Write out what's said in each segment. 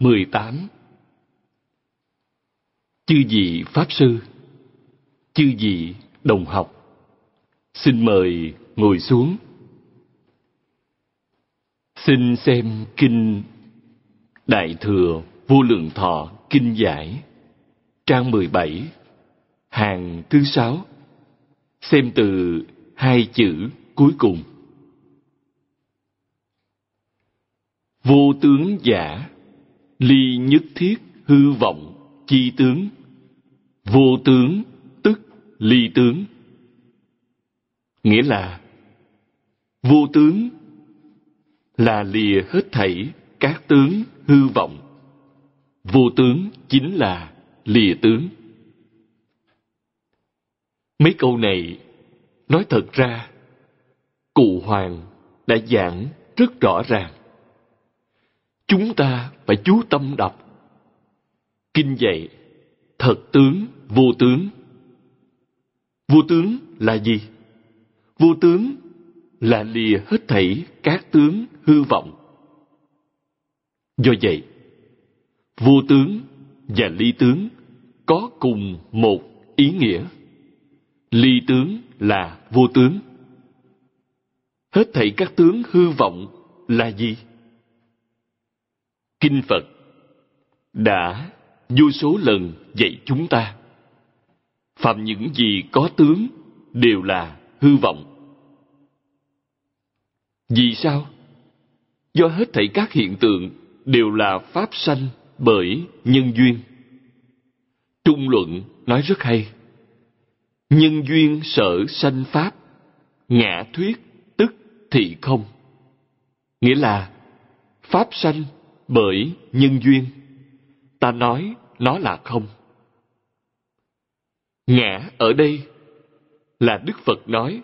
18 Chư vị Pháp Sư, Chư vị Đồng học, Xin mời ngồi xuống. Xin xem Kinh Đại Thừa Vô Lượng Thọ Kinh Giải, Trang 17 Hàng thứ sáu. Xem từ hai chữ cuối cùng. Vô tướng giả Ly nhất thiết hư vọng chi tướng Vô tướng tức ly tướng Nghĩa là, Vô tướng là lìa hết thảy các tướng hư vọng. Vô tướng chính là lìa tướng. Mấy câu này nói thật ra, cụ hoàng đã giảng rất rõ ràng chúng ta phải chú tâm đọc. Kinh dạy, thật tướng, vô tướng. Vô tướng là gì? Vô tướng là lìa hết thảy các tướng, hư vọng. Do vậy, vô tướng và ly tướng có cùng một ý nghĩa. Ly tướng là vô tướng. Hết thảy các tướng hư vọng là gì? Kinh phật đã vô số lần dạy chúng ta. Phạm những gì có tướng đều là hư vọng. Vì sao? Do hết thảy các hiện tượng đều là pháp sanh bởi nhân duyên. Trung luận nói rất hay. Nhân duyên sở sanh pháp, ngã thuyết tức thị không. Nghĩa là pháp sanh bởi nhân duyên, ta nói nó là không. Ngã ở đây là đức phật nói,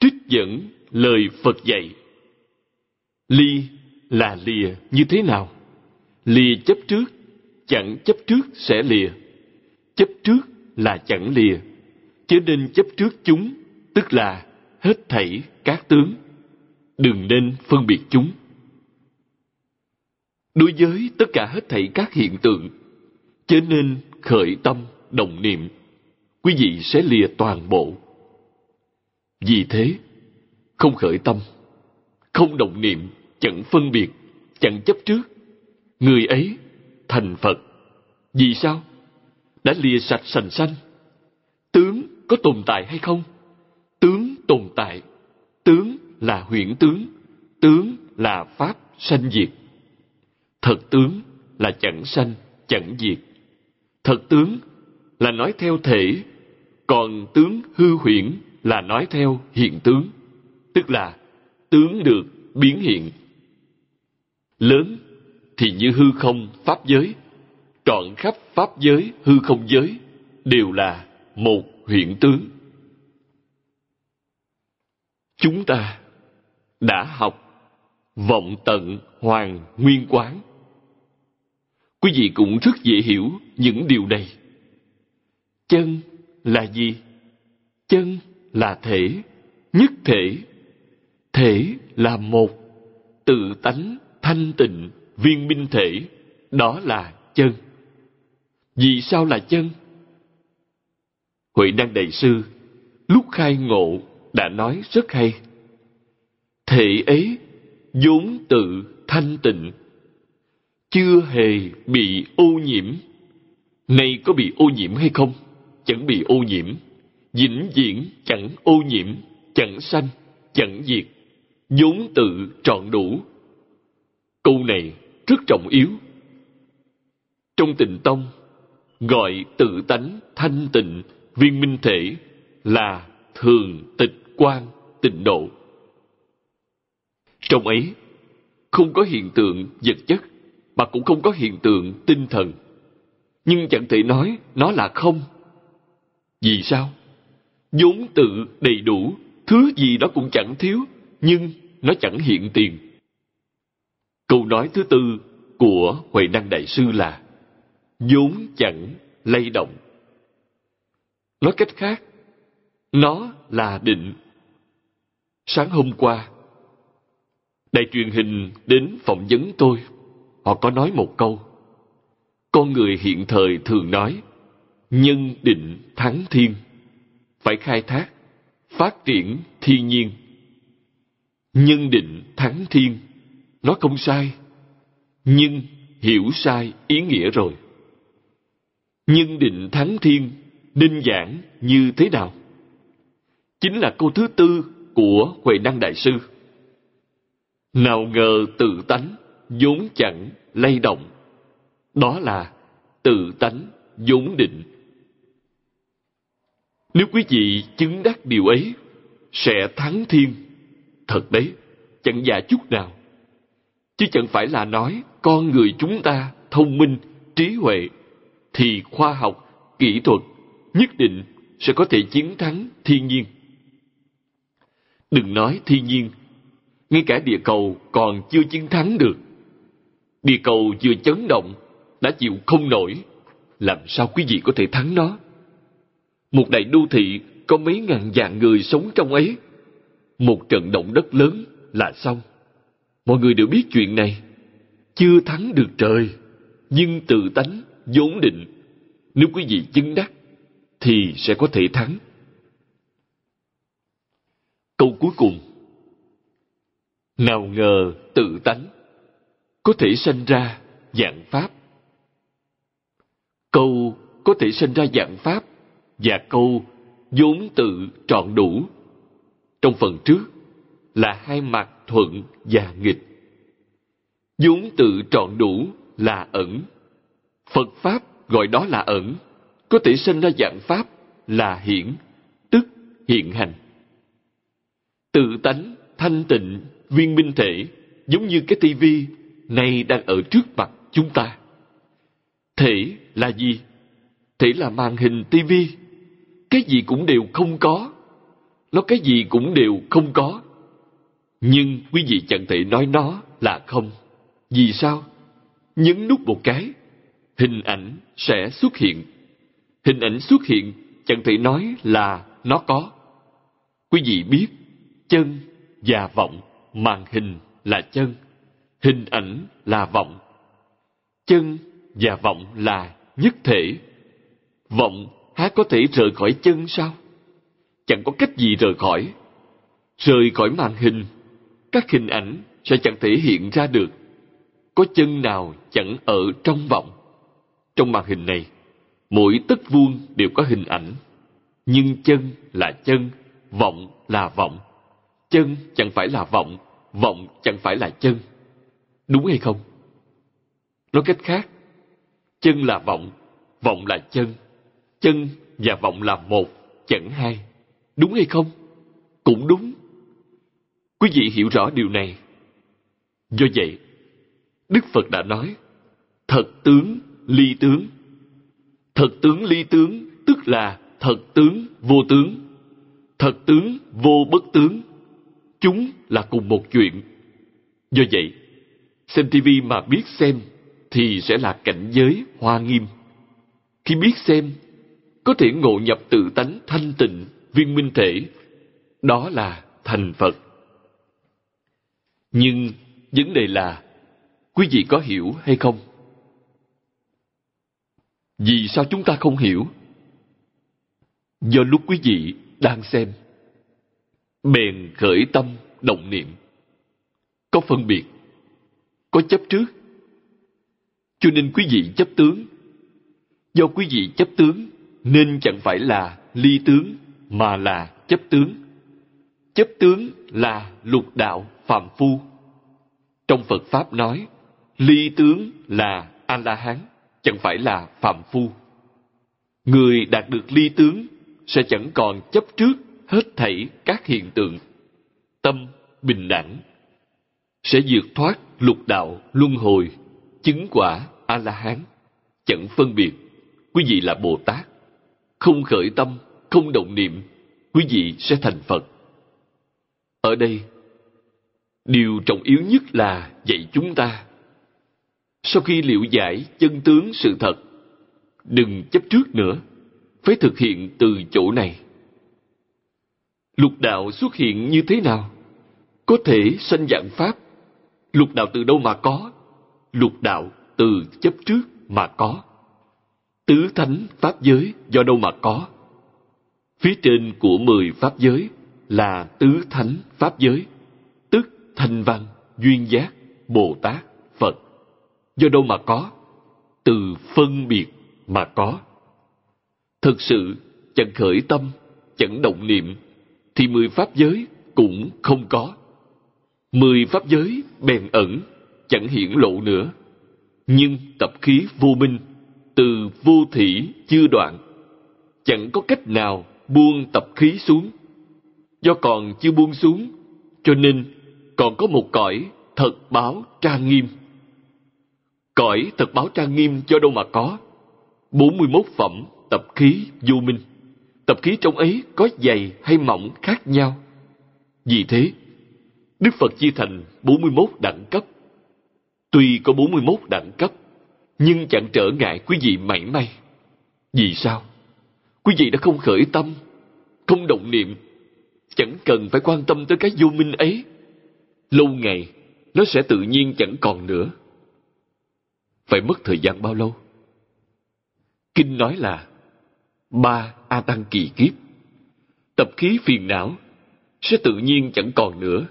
trích dẫn lời phật dạy. Ly là lìa như thế nào? Lìa chấp trước, chẳng chấp trước sẽ lìa. Chấp trước là chẳng lìa. Cho nên chấp trước chúng, tức là hết thảy các tướng. Đừng nên phân biệt chúng đối với tất cả hết thảy các hiện tượng cho nên khởi tâm đồng niệm. Quý vị sẽ lìa toàn bộ. Vì thế, không khởi tâm, không đồng niệm, chẳng phân biệt, chẳng chấp trước. Người ấy thành phật. Vì sao? Đã lìa sạch sành sanh. Tướng có tồn tại hay không? Tướng tồn tại. Tướng là huyễn tướng tướng là pháp sanh diệt thật tướng là chẳng sanh, chẳng diệt. Thật tướng là nói theo thể, còn tướng hư huyễn là nói theo hiện tướng. Tức là, tướng được biến hiện. Lớn thì như hư không pháp giới, trọn khắp pháp giới, hư không giới đều là một hiện tướng. Chúng ta đã học vọng tận hoàng nguyên quán quý vị cũng rất dễ hiểu những điều này. Chân là gì? Chân là thể, nhất thể. Thể là một, tự tánh thanh tịnh, viên minh thể. Đó là chân. Vì sao là chân? Huệ năng đại sư, lúc khai ngộ đã nói rất hay. Thể ấy vốn tự thanh tịnh chưa hề bị ô nhiễm. Nay có bị ô nhiễm hay không? Chẳng bị ô nhiễm. Vĩnh viễn chẳng ô nhiễm chẳng sanh chẳng diệt. Vốn tự trọn đủ. Câu này rất trọng yếu. Trong tịnh tông, gọi tự tánh thanh tịnh viên minh thể là thường tịch quan tịnh độ. Trong ấy, không có hiện tượng vật chất, mà cũng không có hiện tượng tinh thần. Nhưng chẳng thể nói nó là không. Vì sao? vốn tự đầy đủ, thứ gì đó cũng chẳng thiếu, nhưng nó chẳng hiện tiền. Câu nói thứ tư của Huệ Năng Đại Sư là vốn chẳng lay động. Nói cách khác, nó là định. Sáng hôm qua, đài truyền hình đến phỏng vấn tôi. Họ có nói một câu. Con người hiện thời thường nói, nhân định thắng thiên. Phải khai thác, phát triển thiên nhiên. Nhân định thắng thiên, nó không sai. Nhưng hiểu sai ý nghĩa rồi. Nhân định thắng thiên, đơn giản như thế nào? Chính là câu thứ tư của Huệ Năng Đại Sư. Nào ngờ tự tánh, vốn chẳng lay động. Đó là tự tánh vốn định. Nếu quý vị chứng đắc điều ấy, sẽ thắng thiên. Thật đấy, chẳng giả chút nào. Chứ chẳng phải là nói con người chúng ta thông minh, trí huệ, thì khoa học, kỹ thuật nhất định sẽ có thể chiến thắng thiên nhiên. Đừng nói thiên nhiên, ngay cả địa cầu còn chưa chiến thắng được. Địa cầu vừa chấn động, đã chịu không nổi, làm sao quý vị có thể thắng nó? Một đại đô thị có mấy ngàn vạn người sống trong ấy. Một trận động đất lớn là xong. Mọi người đều biết chuyện này. Chưa thắng được trời, nhưng tự tánh, vốn định. Nếu quý vị chứng đắc, thì sẽ có thể thắng. Câu cuối cùng Nào ngờ tự tánh có thể sanh ra dạng pháp. Câu có thể sinh ra dạng pháp và câu vốn tự trọn đủ. Trong phần trước là hai mặt thuận và nghịch. vốn tự trọn đủ là ẩn. Phật Pháp gọi đó là ẩn, có thể sinh ra dạng Pháp là hiển, tức hiện hành. Tự tánh, thanh tịnh, viên minh thể, giống như cái tivi nay đang ở trước mặt chúng ta. Thể là gì? Thể là màn hình tivi. Cái gì cũng đều không có. Nó cái gì cũng đều không có. Nhưng quý vị chẳng thể nói nó là không. Vì sao? Nhấn nút một cái, hình ảnh sẽ xuất hiện. Hình ảnh xuất hiện chẳng thể nói là nó có. Quý vị biết, chân và vọng, màn hình là chân, hình ảnh là vọng. Chân và vọng là nhất thể. Vọng há có thể rời khỏi chân sao? Chẳng có cách gì rời khỏi. Rời khỏi màn hình, các hình ảnh sẽ chẳng thể hiện ra được. Có chân nào chẳng ở trong vọng. Trong màn hình này, mỗi tấc vuông đều có hình ảnh. Nhưng chân là chân, vọng là vọng. Chân chẳng phải là vọng, vọng chẳng phải là chân. Đúng hay không? Nói cách khác, chân là vọng, vọng là chân. Chân và vọng là một, chẳng hai. Đúng hay không? Cũng đúng. Quý vị hiểu rõ điều này. Do vậy, Đức Phật đã nói, thật tướng, ly tướng. Thật tướng ly tướng tức là thật tướng vô tướng. Thật tướng vô bất tướng. Chúng là cùng một chuyện. Do vậy, xem tivi mà biết xem thì sẽ là cảnh giới hoa nghiêm. Khi biết xem, có thể ngộ nhập tự tánh thanh tịnh, viên minh thể. Đó là thành Phật. Nhưng vấn đề là, quý vị có hiểu hay không? Vì sao chúng ta không hiểu? Do lúc quý vị đang xem, bèn khởi tâm động niệm. Có phân biệt, có chấp trước. Cho nên quý vị chấp tướng. Do quý vị chấp tướng nên chẳng phải là ly tướng mà là chấp tướng. Chấp tướng là lục đạo phàm phu. Trong Phật Pháp nói, ly tướng là A-la-hán, chẳng phải là phạm phu. Người đạt được ly tướng sẽ chẳng còn chấp trước hết thảy các hiện tượng. Tâm bình đẳng sẽ vượt thoát lục đạo luân hồi, chứng quả A-la-hán, chẳng phân biệt, quý vị là Bồ Tát. Không khởi tâm, không động niệm, quý vị sẽ thành Phật. Ở đây, điều trọng yếu nhất là dạy chúng ta. Sau khi liệu giải chân tướng sự thật, đừng chấp trước nữa, phải thực hiện từ chỗ này. Lục đạo xuất hiện như thế nào? Có thể sanh dạng Pháp. Lục đạo từ đâu mà có? Lục đạo từ chấp trước mà có. Tứ thánh Pháp giới do đâu mà có? Phía trên của mười Pháp giới là tứ thánh Pháp giới, tức thanh văn, duyên giác, Bồ Tát, Phật. Do đâu mà có? Từ phân biệt mà có. Thực sự, chẳng khởi tâm, chẳng động niệm, thì mười Pháp giới cũng không có. Mười Pháp giới bèn ẩn, chẳng hiển lộ nữa. Nhưng tập khí vô minh, từ vô thỉ chưa đoạn, chẳng có cách nào buông tập khí xuống. Do còn chưa buông xuống, cho nên còn có một cõi thật báo trang nghiêm. Cõi thật báo trang nghiêm cho đâu mà có. 41 phẩm tập khí vô minh. Tập khí trong ấy có dày hay mỏng khác nhau. Vì thế, Đức Phật chia thành 41 đẳng cấp. Tuy có 41 đẳng cấp, nhưng chẳng trở ngại quý vị mảy may. Vì sao? Quý vị đã không khởi tâm, không động niệm, chẳng cần phải quan tâm tới cái vô minh ấy. Lâu ngày, nó sẽ tự nhiên chẳng còn nữa. Phải mất thời gian bao lâu? Kinh nói là ba A Tăng kỳ kiếp. Tập khí phiền não sẽ tự nhiên chẳng còn nữa.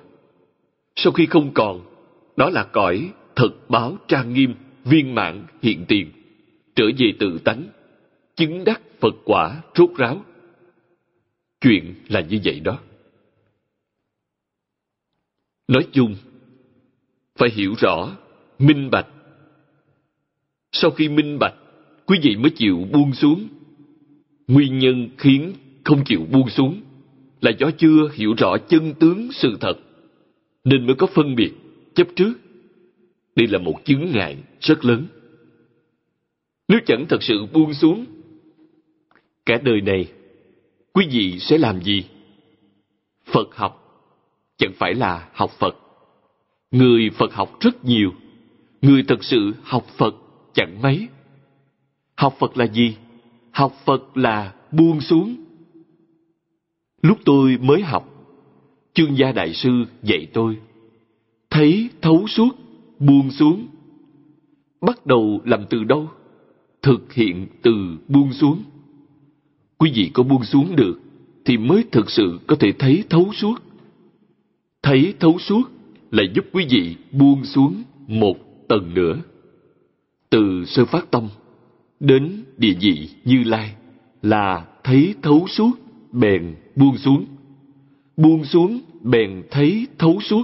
Sau khi không còn, đó là cõi thật báo trang nghiêm, viên mãn hiện tiền, trở về tự tánh, chứng đắc Phật quả rốt ráo. Chuyện là như vậy đó. Nói chung, phải hiểu rõ, minh bạch. Sau khi minh bạch, quý vị mới chịu buông xuống. Nguyên nhân khiến không chịu buông xuống là do chưa hiểu rõ chân tướng sự thật, nên mới có phân biệt, chấp trước. Đây là một chứng ngại rất lớn. Nếu chẳng thật sự buông xuống, cả đời này, quý vị sẽ làm gì? Phật học chẳng phải là học Phật. Người Phật học rất nhiều, người thật sự học Phật chẳng mấy. Học Phật là gì? Học Phật là buông xuống. Lúc tôi mới học, chương gia đại sư dạy tôi, thấy thấu suốt, buông xuống. Bắt đầu làm từ đâu? Thực hiện từ buông xuống. Quý vị có buông xuống được, thì mới thực sự có thể thấy thấu suốt. Thấy thấu suốt là giúp quý vị buông xuống một tầng nữa. Từ sơ phát tâm đến địa vị như lai là thấy thấu suốt bèn buông xuống buông xuống, bèn thấy thấu suốt.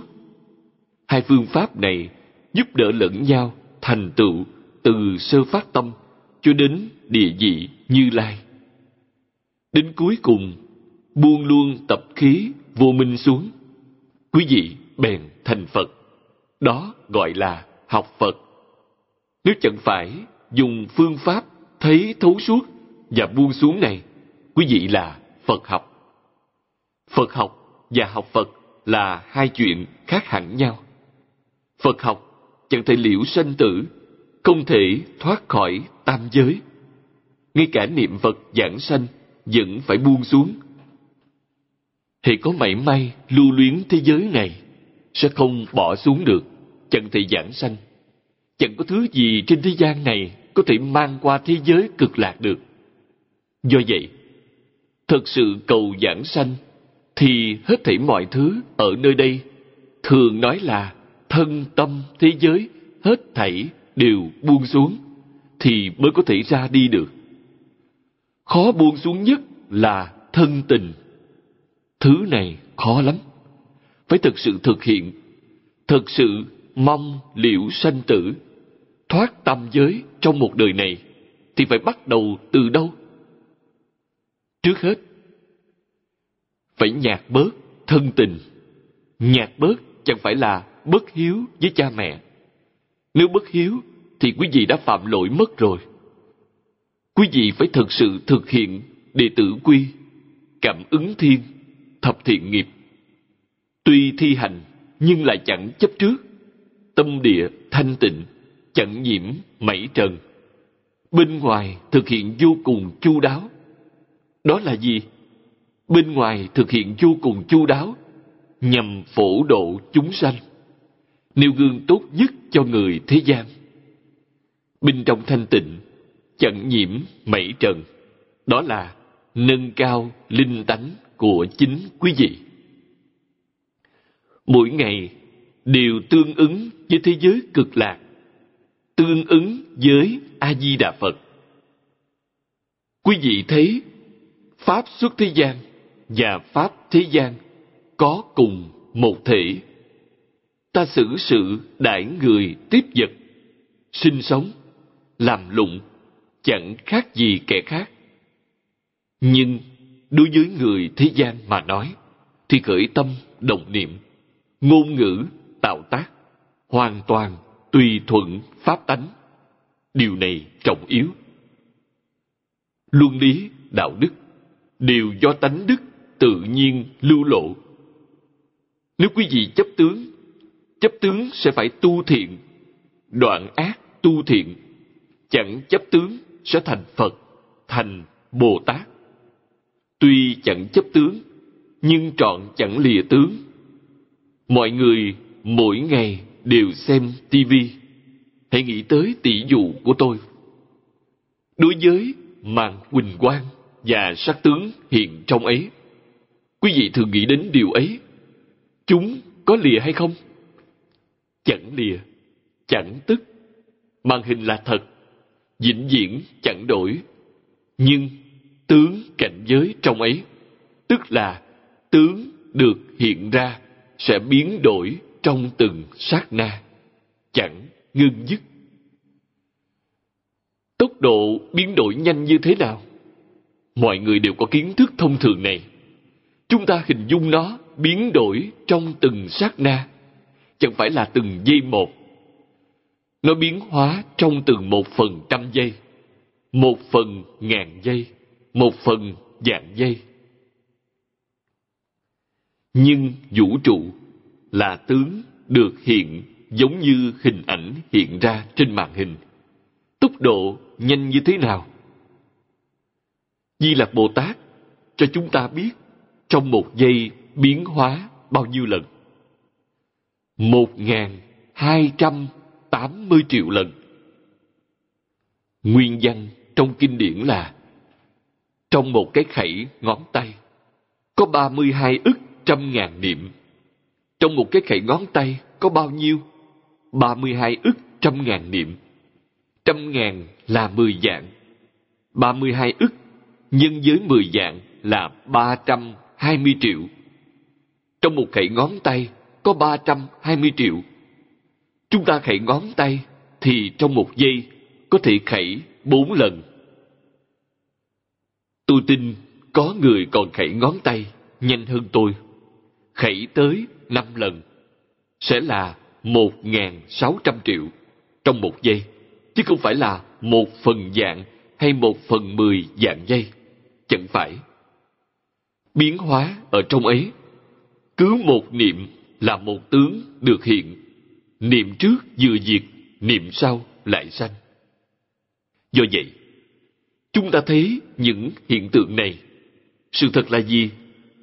Hai phương pháp này giúp đỡ lẫn nhau thành tựu từ sơ phát tâm cho đến địa vị như lai. Đến cuối cùng, buông luôn tập khí vô minh xuống. Quý vị bèn thành phật. Đó gọi là học phật. Nếu chẳng phải dùng phương pháp thấy thấu suốt và buông xuống này, quý vị là phật học. Phật học và học phật là hai chuyện khác hẳn nhau. Phật học chẳng thể liễu sanh tử không thể thoát khỏi tam giới. Ngay cả niệm phật giảng sanh vẫn phải buông xuống. Thì có mảy may lưu luyến thế giới này sẽ không bỏ xuống được chẳng thể giảng sanh. Chẳng có thứ gì trên thế gian này có thể mang qua thế giới cực lạc được. Do vậy, thật sự cầu giảng sanh thì hết thảy mọi thứ ở nơi đây thường nói là thân tâm thế giới hết thảy đều buông xuống thì mới có thể ra đi được. Khó buông xuống nhất là thân tình. Thứ này khó lắm. Phải thực sự thực hiện, thực sự mong liệu sanh tử, thoát tâm giới trong một đời này thì phải bắt đầu từ đâu trước hết phải nhạt bớt thân tình. Nhạt bớt chẳng phải là bất hiếu với cha mẹ. Nếu bất hiếu thì quý vị đã phạm lỗi mất rồi. Quý vị phải thực sự thực hiện đệ tử quy, cảm ứng thiên, thập thiện nghiệp. Tuy thi hành nhưng lại chẳng chấp trước. Tâm địa thanh tịnh, chẳng nhiễm mảy trần. Bên ngoài thực hiện vô cùng chu đáo. Đó là gì? Bên ngoài thực hiện vô cùng chu đáo, nhằm phổ độ chúng sanh, nêu gương tốt nhất cho người thế gian. Bên trong thanh tịnh, chẳng nhiễm mảy trần, đó là nâng cao linh tánh của chính quý vị. Mỗi ngày đều tương ứng với thế giới cực lạc, tương ứng với a di đà phật. Quý vị thấy pháp xuất thế gian và pháp thế gian có cùng một thể. Ta xử sự đãi người tiếp vật, sinh sống, làm lụng, chẳng khác gì kẻ khác. Nhưng đối với người thế gian mà nói, thì khởi tâm đồng niệm, ngôn ngữ, tạo tác, hoàn toàn tùy thuận pháp tánh. Điều này trọng yếu. Luân lý đạo đức đều do tánh đức tự nhiên lưu lộ. Nếu quý vị chấp tướng chấp tướng sẽ phải tu thiện, đoạn ác tu thiện, chẳng chấp tướng sẽ thành phật, thành bồ tát. Tuy chẳng chấp tướng, nhưng trọn chẳng lìa tướng. Mọi người mỗi ngày đều xem tivi hãy nghĩ tới tỷ dụ của tôi. Đối với màn quỳnh quang và sắc tướng hiện trong ấy quý vị thường nghĩ đến điều ấy. Chúng có lìa hay không? Chẳng lìa, chẳng tức. Màn hình là thật, vĩnh viễn chẳng đổi. Nhưng tướng cảnh giới trong ấy, tức là tướng được hiện ra, sẽ biến đổi trong từng sát na, chẳng ngưng dứt. Tốc độ biến đổi nhanh như thế nào? Mọi người đều có kiến thức thông thường này chúng ta hình dung nó biến đổi trong từng sát na. Chẳng phải là từng giây một. Nó biến hóa trong từng một phần trăm giây, một phần ngàn giây, một phần vạn giây. Nhưng vũ trụ là tướng được hiện giống như hình ảnh hiện ra trên màn hình. Tốc độ nhanh như thế nào? Di lặc bồ tát cho chúng ta biết trong một giây biến hóa bao nhiêu lần? Một ngàn hai trăm tám mươi triệu lần. Nguyên văn trong kinh điển là, trong một cái khẩy ngón tay, có ba mươi hai ức trăm ngàn niệm. Trong một cái khẩy ngón tay có bao nhiêu? Ba mươi hai ức trăm ngàn niệm. Trăm ngàn là mười dạng. Ba mươi hai ức, nhân với mười dạng là ba trăm hai mươi triệu. Trong một khẩy ngón tay có ba trăm hai mươi triệu. Chúng ta khẩy ngón tay thì trong một giây có thể khẩy bốn lần. Tôi tin có người còn khẩy ngón tay nhanh hơn tôi. Khẩy tới năm lần sẽ là một ngàn sáu trăm triệu trong một giây, chứ không phải là một phần dạng hay một phần mười dạng giây. Chẳng phải biến hóa ở trong ấy. Cứ một niệm là một tướng được hiện. Niệm trước vừa diệt, niệm sau lại sanh. Do vậy, chúng ta thấy những hiện tượng này. Sự thật là gì?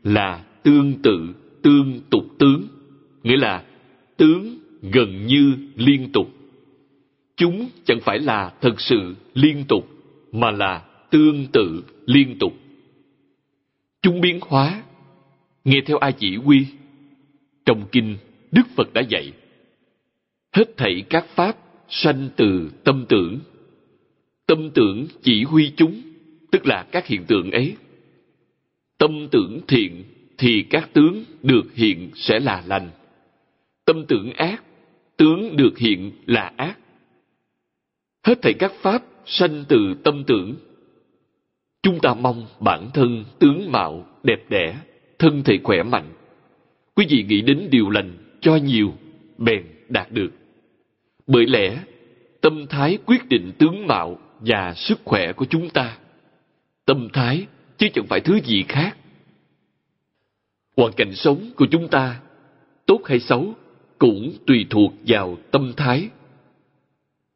Là tương tự, tương tục tướng. Nghĩa là tướng gần như liên tục. Chúng chẳng phải là thật sự liên tục, mà là tương tự liên tục chúng biến hóa. Nghe theo ai chỉ huy trong kinh đức phật đã dạy, hết thảy các pháp sanh từ tâm tưởng. Tâm tưởng chỉ huy chúng, tức là các hiện tượng ấy. Tâm tưởng thiện thì các tướng được hiện sẽ là lành. Tâm tưởng ác, tướng được hiện là ác. Hết thảy các pháp sanh từ tâm tưởng. Chúng ta mong bản thân tướng mạo đẹp đẽ, thân thể khỏe mạnh. Quý vị nghĩ đến điều lành cho nhiều, bèn đạt được. Bởi lẽ, tâm thái quyết định tướng mạo và sức khỏe của chúng ta. Tâm thái chứ chẳng phải thứ gì khác. Hoàn cảnh sống của chúng ta, tốt hay xấu, cũng tùy thuộc vào tâm thái.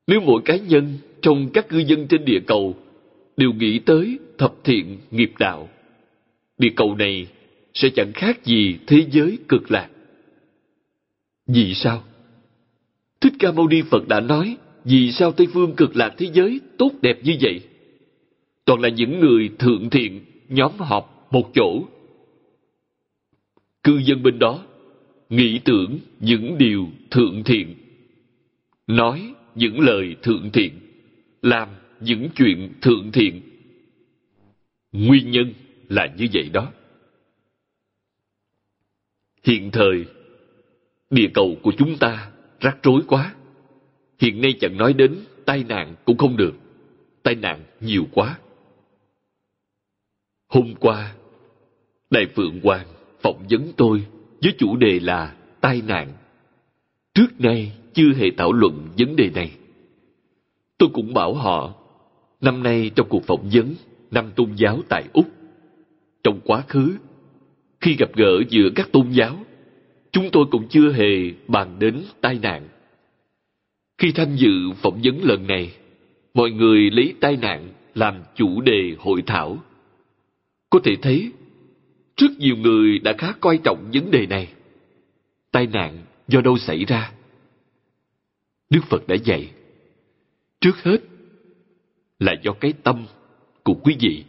Nếu mỗi cá nhân trong các cư dân trên địa cầu đều nghĩ tới thập thiện nghiệp đạo, địa cầu này sẽ chẳng khác gì thế giới cực lạc. Vì sao? Thích Ca Mâu Ni Phật đã nói, vì sao Tây Phương cực lạc thế giới tốt đẹp như vậy? Toàn là những người thượng thiện nhóm họp một chỗ. Cư dân bên đó nghĩ tưởng những điều thượng thiện, nói những lời thượng thiện, làm những chuyện thượng thiện. Nguyên nhân là như vậy đó. Hiện thời, địa cầu của chúng ta rắc rối quá. Hiện nay chẳng nói đến tai nạn cũng không được. Tai nạn nhiều quá. Hôm qua, Đại Phượng Hoàng phỏng vấn tôi với chủ đề là tai nạn. Trước nay chưa hề thảo luận vấn đề này. Tôi cũng bảo họ, năm nay trong cuộc phỏng vấn năm tôn giáo tại Úc, trong quá khứ, khi gặp gỡ giữa các tôn giáo, chúng tôi cũng chưa hề bàn đến tai nạn. Khi tham dự phỏng vấn lần này, mọi người lấy tai nạn làm chủ đề hội thảo. Có thể thấy, rất nhiều người đã khá coi trọng vấn đề này. Tai nạn do đâu xảy ra? Đức Phật đã dạy, trước hết là do cái tâm của quý vị.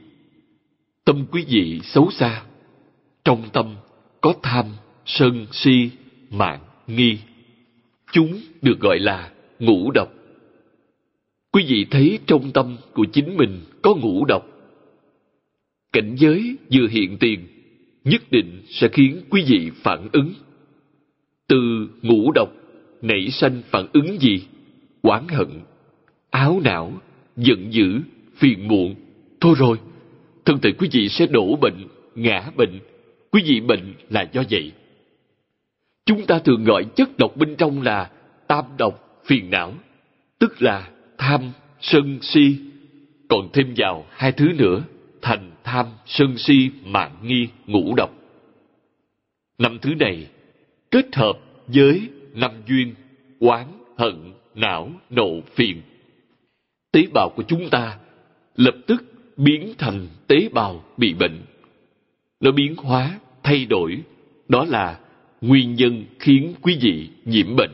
Tâm quý vị xấu xa, trong tâm có tham, sân, si, mạng, nghi. Chúng được gọi là ngũ độc. Quý vị thấy trong tâm của chính mình có ngũ độc. Cảnh giới vừa hiện tiền, nhất định sẽ khiến quý vị phản ứng. Từ ngũ độc nảy sanh phản ứng gì? Oán hận, áo não, giận dữ, phiền muộn. Thôi rồi, thân thể quý vị sẽ đổ bệnh, ngã bệnh. Quý vị bệnh là do vậy. Chúng ta thường gọi chất độc bên trong là tam độc phiền não, tức là tham, sân, si. Còn thêm vào hai thứ nữa, thành tham, sân si, mạng nghi, ngũ độc. Năm thứ này kết hợp với năm duyên, oán, hận, não, nộ, phiền. Tế bào của chúng ta lập tức biến thành tế bào bị bệnh. Nó biến hóa, thay đổi, đó là nguyên nhân khiến quý vị nhiễm bệnh.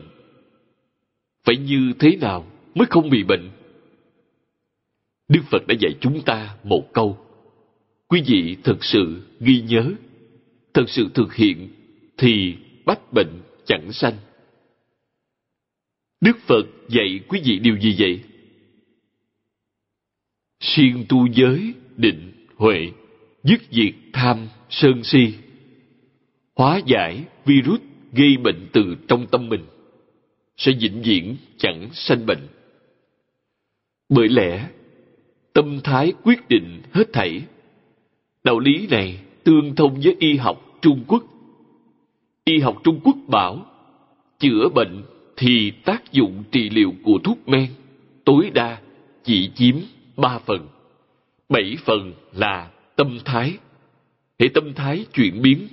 Phải như thế nào mới không bị bệnh? Đức Phật đã dạy chúng ta một câu. Quý vị thật sự ghi nhớ, thật sự thực hiện thì bách bệnh chẳng sanh. Đức Phật dạy quý vị điều gì vậy? Siêng tu giới, định, huệ, dứt diệt tham, sơn si, hóa giải virus gây bệnh từ trong tâm mình, sẽ vĩnh viễn chẳng sanh bệnh. Bởi lẽ, tâm thái quyết định hết thảy. Đạo lý này tương thông với y học Trung Quốc. Y học Trung Quốc bảo, chữa bệnh thì tác dụng trị liệu của thuốc men tối đa chỉ chiếm ba phần. Bảy phần là tâm thái. Hệ tâm thái chuyển biến,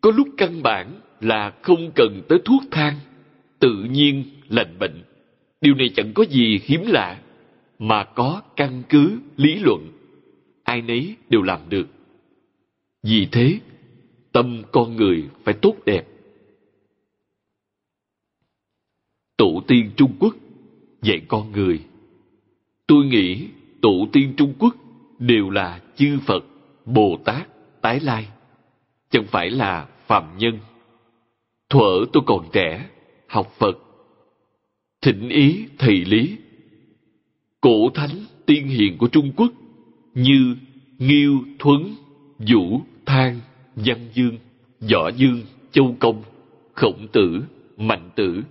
có lúc căn bản là không cần tới thuốc thang, tự nhiên lành bệnh. Điều này chẳng có gì hiếm lạ, mà có căn cứ lý luận. Ai nấy đều làm được. Vì thế, tâm con người phải tốt đẹp. Tổ tiên Trung Quốc dạy con người. Tôi nghĩ tổ tiên Trung Quốc đều là chư Phật, Bồ Tát, Tái Lai, chẳng phải là phàm nhân. Thuở tôi còn trẻ, học Phật, thỉnh ý thầy lý. Cổ thánh tiên hiền của Trung Quốc như Nghiêu, Thuấn, Vũ, Thang, Văn Dương, Võ Dương, Châu Công, Khổng Tử, Mạnh Tử,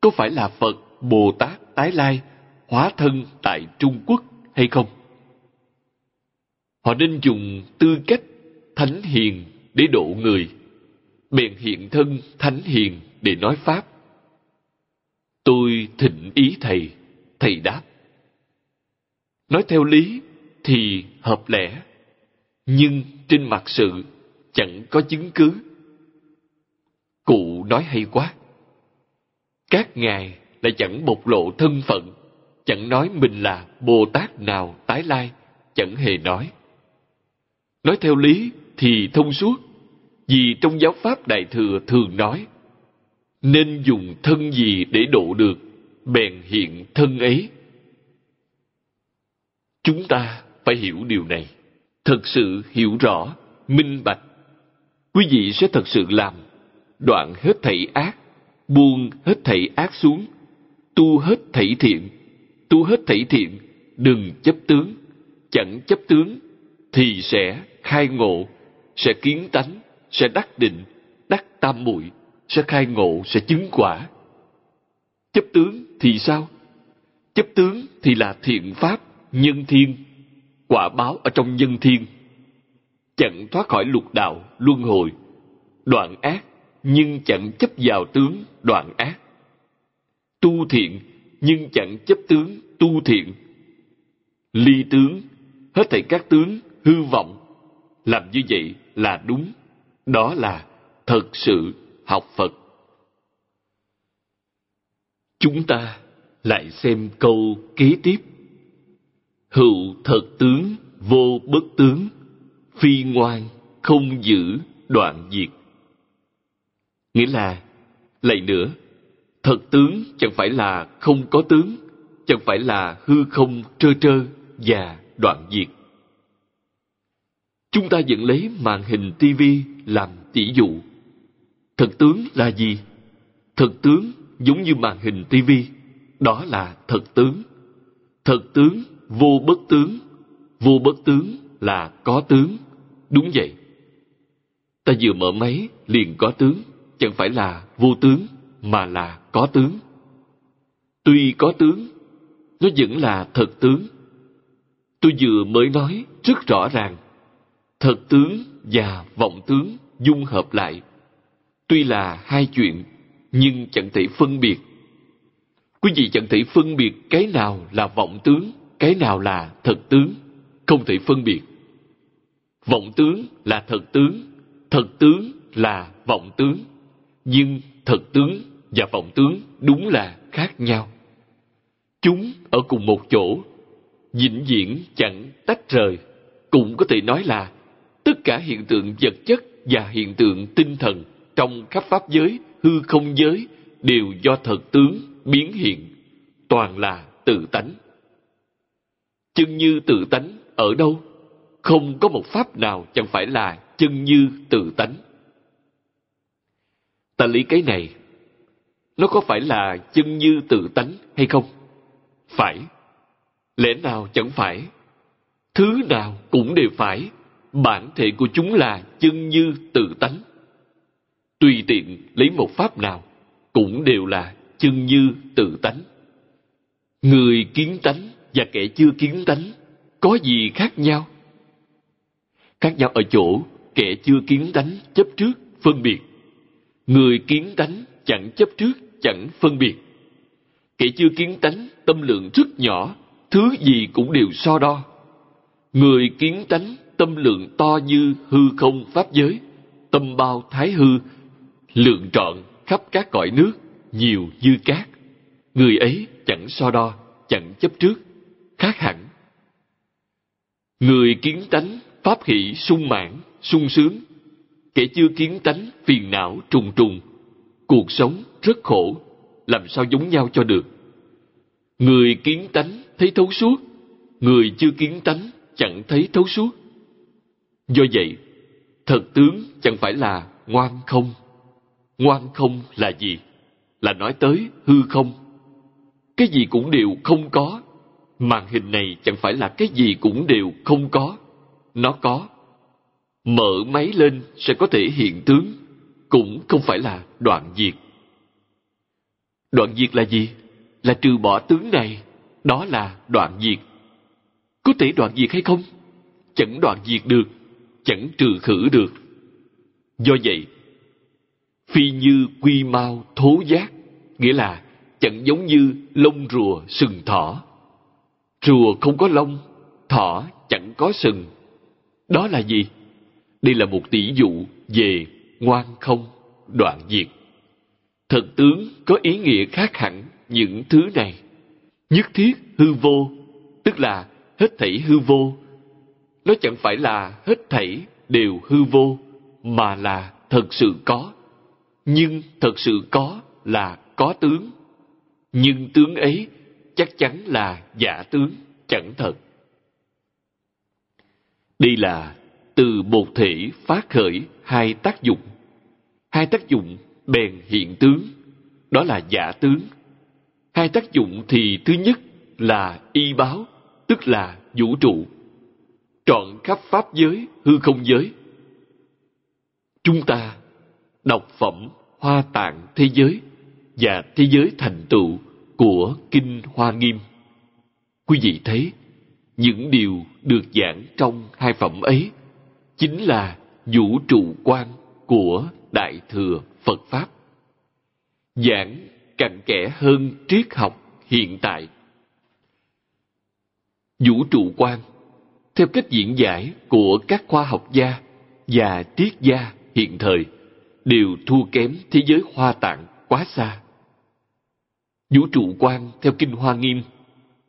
có phải là Phật, Bồ Tát, Tái Lai hóa thân tại Trung Quốc hay không? Họ nên dùng tư cách thánh hiền để độ người, bèn hiện thân thánh hiền để nói Pháp. Tôi thịnh ý thầy, thầy đáp. Nói theo lý thì hợp lẽ, nhưng trên mặt sự chẳng có chứng cứ. Cụ nói hay quá. Các ngài lại chẳng bộc lộ thân phận, chẳng nói mình là Bồ Tát nào tái lai, chẳng hề nói. Nói theo lý thì thông suốt, vì trong giáo pháp Đại Thừa thường nói, nên dùng thân gì để độ được, bèn hiện thân ấy. Chúng ta phải hiểu điều này, thật sự hiểu rõ, minh bạch. Quý vị sẽ thật sự làm, đoạn hết thảy ác, buông hết thảy ác xuống, tu hết thảy thiện, tu hết thảy thiện, đừng chấp tướng, chẳng chấp tướng thì sẽ khai ngộ, sẽ kiến tánh, sẽ đắc định, đắc tam muội, sẽ khai ngộ, sẽ chứng quả. Chấp tướng thì sao? Chấp tướng thì là thiện pháp, nhân thiên, quả báo ở trong nhân thiên. Chẳng thoát khỏi lục đạo, luân hồi, đoạn ác, nhưng chẳng chấp vào tướng, đoạn ác. Tu thiện, nhưng chẳng chấp tướng, tu thiện. Ly tướng, hết thảy các tướng, hư vọng. Làm như vậy là đúng. Đó là thật sự học Phật. Chúng ta lại xem câu kế tiếp. Hữu thật tướng, vô bất tướng, phi ngoan, không giữ, đoạn diệt. Nghĩa là, lại nữa, thật tướng chẳng phải là không có tướng, chẳng phải là hư không trơ trơ và đoạn diệt. Chúng ta vẫn lấy màn hình tivi làm tỷ dụ. Thật tướng là gì? Thật tướng giống như màn hình tivi, đó là thật tướng. Thật tướng vô bất tướng, vô bất tướng là có tướng. Đúng vậy. Ta vừa mở máy liền có tướng, chẳng phải là vô tướng mà là có tướng. Tuy có tướng, nó vẫn là thật tướng. Tôi vừa mới nói rất rõ ràng, thật tướng và vọng tướng dung hợp lại. Tuy là hai chuyện, nhưng chẳng thể phân biệt. Quý vị chẳng thể phân biệt cái nào là vọng tướng, cái nào là thật tướng. Không thể phân biệt. Vọng tướng là thật tướng, thật tướng là vọng tướng. Nhưng thật tướng và vọng tướng đúng là khác nhau. Chúng ở cùng một chỗ, vĩnh viễn chẳng tách rời. Cũng có thể nói là tất cả hiện tượng vật chất và hiện tượng tinh thần trong khắp pháp giới, hư không giới đều do thật tướng biến hiện, toàn là tự tánh. Chân như tự tánh ở đâu? Không có một pháp nào chẳng phải là chân như tự tánh. Ta lý cái này, nó có phải là chân như tự tánh hay không? Phải. Lẽ nào chẳng phải? Thứ nào cũng đều phải. Bản thể của chúng là chân như tự tánh. Tùy tiện lấy một pháp nào, cũng đều là chân như tự tánh. Người kiến tánh và kẻ chưa kiến tánh có gì khác nhau? Khác nhau ở chỗ kẻ chưa kiến tánh chấp trước phân biệt. Người kiến tánh chẳng chấp trước chẳng phân biệt. Kẻ chưa kiến tánh tâm lượng rất nhỏ, thứ gì cũng đều so đo. Người kiến tánh tâm lượng to như hư không pháp giới, tâm bao thái hư, lượng trọn khắp các cõi nước, nhiều như cát. Người ấy chẳng so đo, chẳng chấp trước, khác hẳn. Người kiến tánh, pháp hỷ sung mãn, sung sướng. Kẻ chưa kiến tánh, phiền não trùng trùng. Cuộc sống rất khổ, làm sao giống nhau cho được. Người kiến tánh thấy thấu suốt, người chưa kiến tánh chẳng thấy thấu suốt. Do vậy, thật tướng chẳng phải là ngoan không. Ngoan không là gì? Là nói tới hư không. Cái gì cũng đều không có. Màn hình này chẳng phải là cái gì cũng đều không có. Nó có. Mở máy lên sẽ có thể hiện tướng. Cũng không phải là đoạn diệt. Đoạn diệt là gì? Là trừ bỏ tướng này. đó là đoạn diệt. Có thể đoạn diệt hay không? Chẳng đoạn diệt được, chẳng trừ khử được. Do vậy, phi như quy mau thố giác, nghĩa là chẳng giống như lông rùa sừng thỏ. Rùa không có lông, thỏ chẳng có sừng. Đó là gì? Đây là một tỷ dụ về ngoan không, đoạn diệt. Thật tướng có ý nghĩa khác hẳn những thứ này. Nhất thiết hư vô, tức là hết thảy hư vô. Nó chẳng phải là hết thảy đều hư vô, mà là thật sự có. Nhưng thật sự có là có tướng. Nhưng tướng ấy chắc chắn là giả tướng, chẳng thật. Đây là từ một thể phát khởi hai tác dụng. Hai tác dụng bèn hiện tướng, đó là giả tướng. Hai tác dụng thì thứ nhất là y báo, tức là vũ trụ. Trọn khắp pháp giới, hư không giới. Chúng ta đọc phẩm hoa tạng thế giới và thế giới thành tựu của Kinh Hoa Nghiêm. Quý vị thấy, những điều được giảng trong hai phẩm ấy chính là vũ trụ quan của Đại Thừa Phật Pháp. Giảng cặn kẽ hơn triết học hiện tại. Vũ trụ quan, theo cách diễn giải của các khoa học gia và triết gia hiện thời, đều thua kém thế giới hoa tạng quá xa. Vũ trụ quan theo Kinh Hoa Nghiêm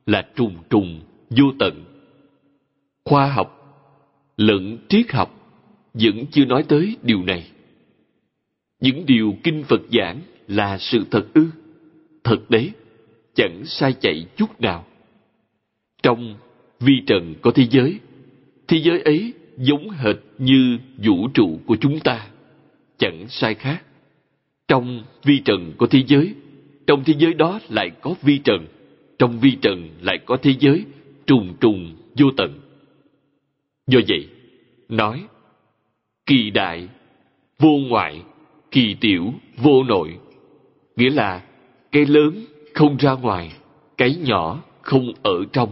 là trùng trùng, vô tận. Khoa học lẫn triết học vẫn chưa nói tới điều này. Những điều kinh Phật giảng là sự thật ư? Thật đấy, chẳng sai chạy chút nào. Trong vi trần có thế giới, thế giới ấy giống hệt như vũ trụ của chúng ta, chẳng sai khác. Trong vi trần có thế giới, trong thế giới đó lại có vi trần, trong vi trần lại có thế giới trùng trùng vô tận. Do vậy, nói kỳ đại, vô ngoại, kỳ tiểu, vô nội. Nghĩa là cái lớn không ra ngoài, cái nhỏ không ở trong.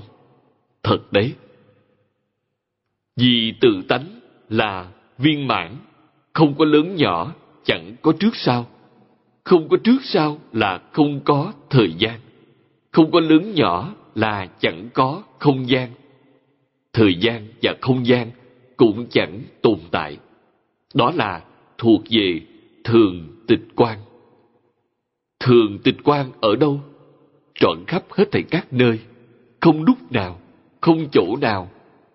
Thật đấy. Vì tự tánh là viên mãn, không có lớn nhỏ, chẳng có trước sau. Không có trước sau là không có thời gian. Không có lớn nhỏ là chẳng có không gian. Thời gian và không gian cũng chẳng tồn tại. Đó là thuộc về thường tịch quan. Thường tịch quan ở đâu? Trọn khắp hết thảy các nơi, không lúc nào, không chỗ nào,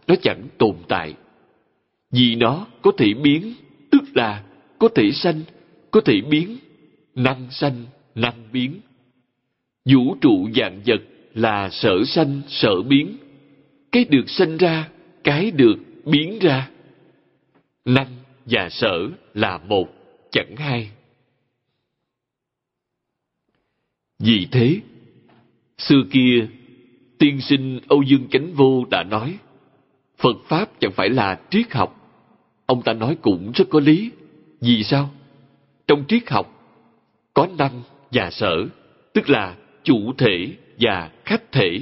nó chẳng tồn tại. Vì nó có thể biến, tức là có thể sanh, có thể biến, năng sanh, năng biến. Vũ trụ dạng vật là sở sanh, sở biến. Cái được sinh ra, cái được biến ra. Năng và sở là một, chẳng hai. Vì thế, xưa kia, tiên sinh Âu Dương Chánh Vô đã nói, Phật Pháp chẳng phải là triết học. Ông ta nói cũng rất có lý. Vì sao? Trong triết học, có năng và sở, tức là chủ thể và khách thể.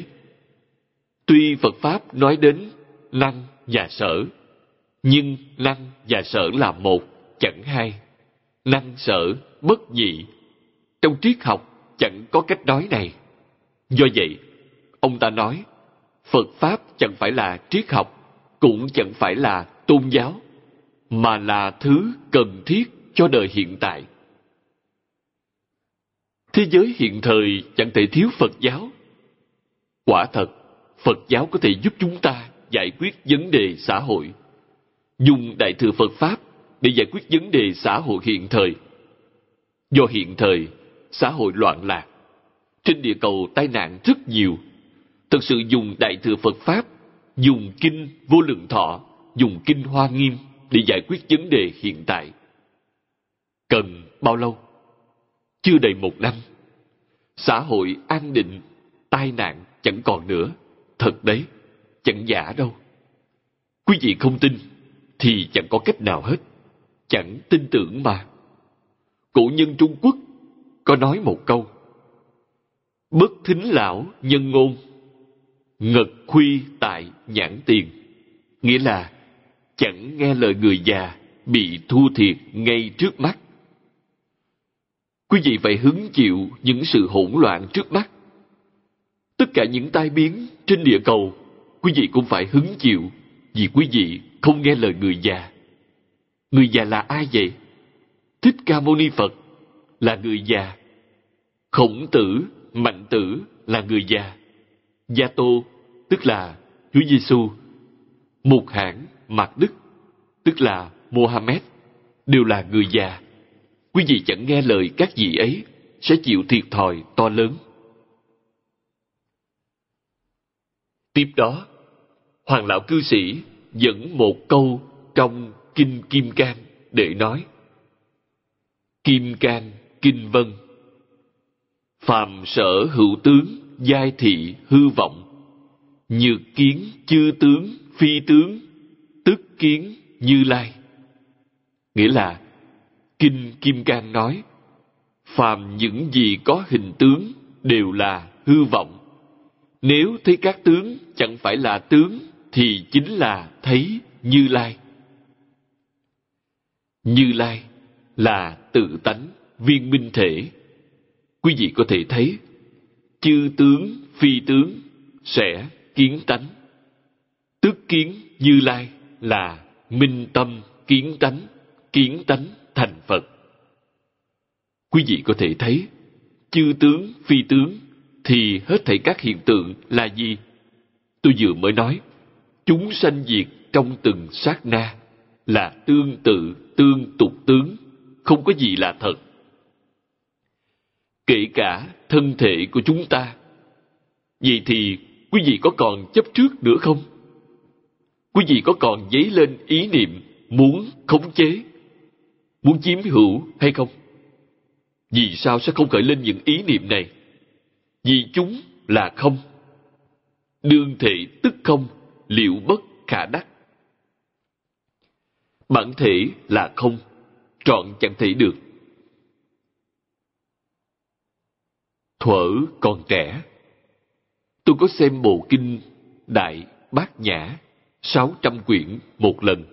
Tuy Phật Pháp nói đến năng và sở, nhưng năng và sở là một, chẳng hai. Năng sở bất nhị. Trong triết học chẳng có cách nói này. Do vậy, ông ta nói, Phật Pháp chẳng phải là triết học, cũng chẳng phải là tôn giáo, mà là thứ cần thiết cho đời hiện tại. Thế giới hiện thời chẳng thể thiếu Phật giáo. Quả thật, Phật giáo có thể giúp chúng ta giải quyết vấn đề xã hội dùng đại thừa Phật Pháp để giải quyết vấn đề xã hội hiện thời. Do hiện thời, xã hội loạn lạc, trên địa cầu tai nạn rất nhiều. Thật sự dùng đại thừa Phật Pháp, dùng kinh vô lượng thọ, dùng kinh hoa nghiêm để giải quyết vấn đề hiện tại. Cần bao lâu? Chưa đầy một năm. Xã hội an định, tai nạn chẳng còn nữa. Thật đấy, chẳng giả đâu. Quý vị không tin, thì chẳng có cách nào hết. Chẳng tin tưởng mà. Cổ nhân Trung Quốc có nói một câu. Bất thính lão nhân ngôn, ngật khuy tại nhãn tiền. Nghĩa là chẳng nghe lời người già bị thua thiệt ngay trước mắt. Quý vị phải hứng chịu những sự hỗn loạn trước mắt. Tất cả những tai biến trên địa cầu, quý vị cũng phải hứng chịu vì quý vị không nghe lời người già. Người già là ai vậy? Thích Ca Mâu Ni Phật là người già. Khổng tử, Mạnh tử là người già. Gia Tô tức là Chúa Giêsu. Mục hãn, Mạc Đức tức là Mohammed đều là người già. Quý vị chẳng nghe lời các vị ấy sẽ chịu thiệt thòi to lớn. Tiếp đó, Hoàng lão cư sĩ dẫn một câu trong Kinh Kim Cang để nói Kim Cang Kinh Vân Phàm sở hữu tướng giai thị hư vọng Nhược kiến chư tướng phi tướng Tức kiến như lai. Nghĩa là Kinh Kim Cang nói Phàm những gì có hình tướng đều là hư vọng. Nếu thấy các tướng chẳng phải là tướng Thì chính là thấy Như Lai Như Lai là tự tánh, viên minh thể. Quý vị có thể thấy, chư tướng, phi tướng sẽ kiến tánh. Tức kiến Như Lai là minh tâm, kiến tánh, kiến tánh thành Phật. Quý vị có thể thấy, chư tướng, phi tướng thì hết thảy các hiện tượng là gì? Tôi vừa mới nói, chúng sanh diệt trong từng sát na là tương tự, tương tục tướng không có gì là thật. Kể cả thân thể của chúng ta. Vậy thì quý vị có còn chấp trước nữa không? Quý vị có còn dấy lên ý niệm muốn khống chế, muốn chiếm hữu hay không? Vì sao sẽ không khởi lên những ý niệm này? Vì chúng là không. Đương thể tức không, liệu bất khả đắc. Bản thể là không, trọn chẳng thể được. Thuở còn trẻ, tôi có xem bộ kinh Đại Bát Nhã sáu trăm quyển một lần.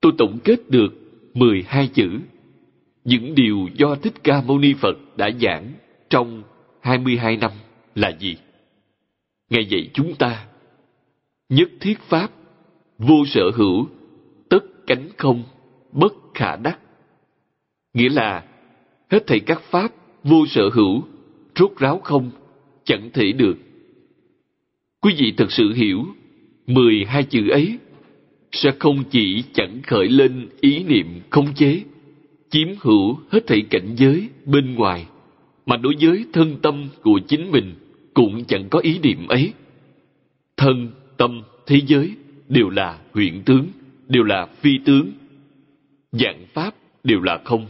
Tôi tổng kết được mười hai chữ những điều do Thích Ca Mâu Ni Phật đã giảng trong hai mươi hai năm là gì? Ngày dạy chúng ta nhất thiết pháp vô sở hữu tất cánh không bất khả đắc. Nghĩa là hết thảy các pháp vô sở hữu, rốt ráo không, chẳng thể được. Quý vị thật sự hiểu, mười hai chữ ấy sẽ không chỉ chẳng khởi lên ý niệm không chế, chiếm hữu hết thảy cảnh giới bên ngoài, mà đối với thân tâm của chính mình cũng chẳng có ý niệm ấy. Thân, tâm, thế giới đều là huyện tướng, đều là phi tướng, dạng pháp đều là không.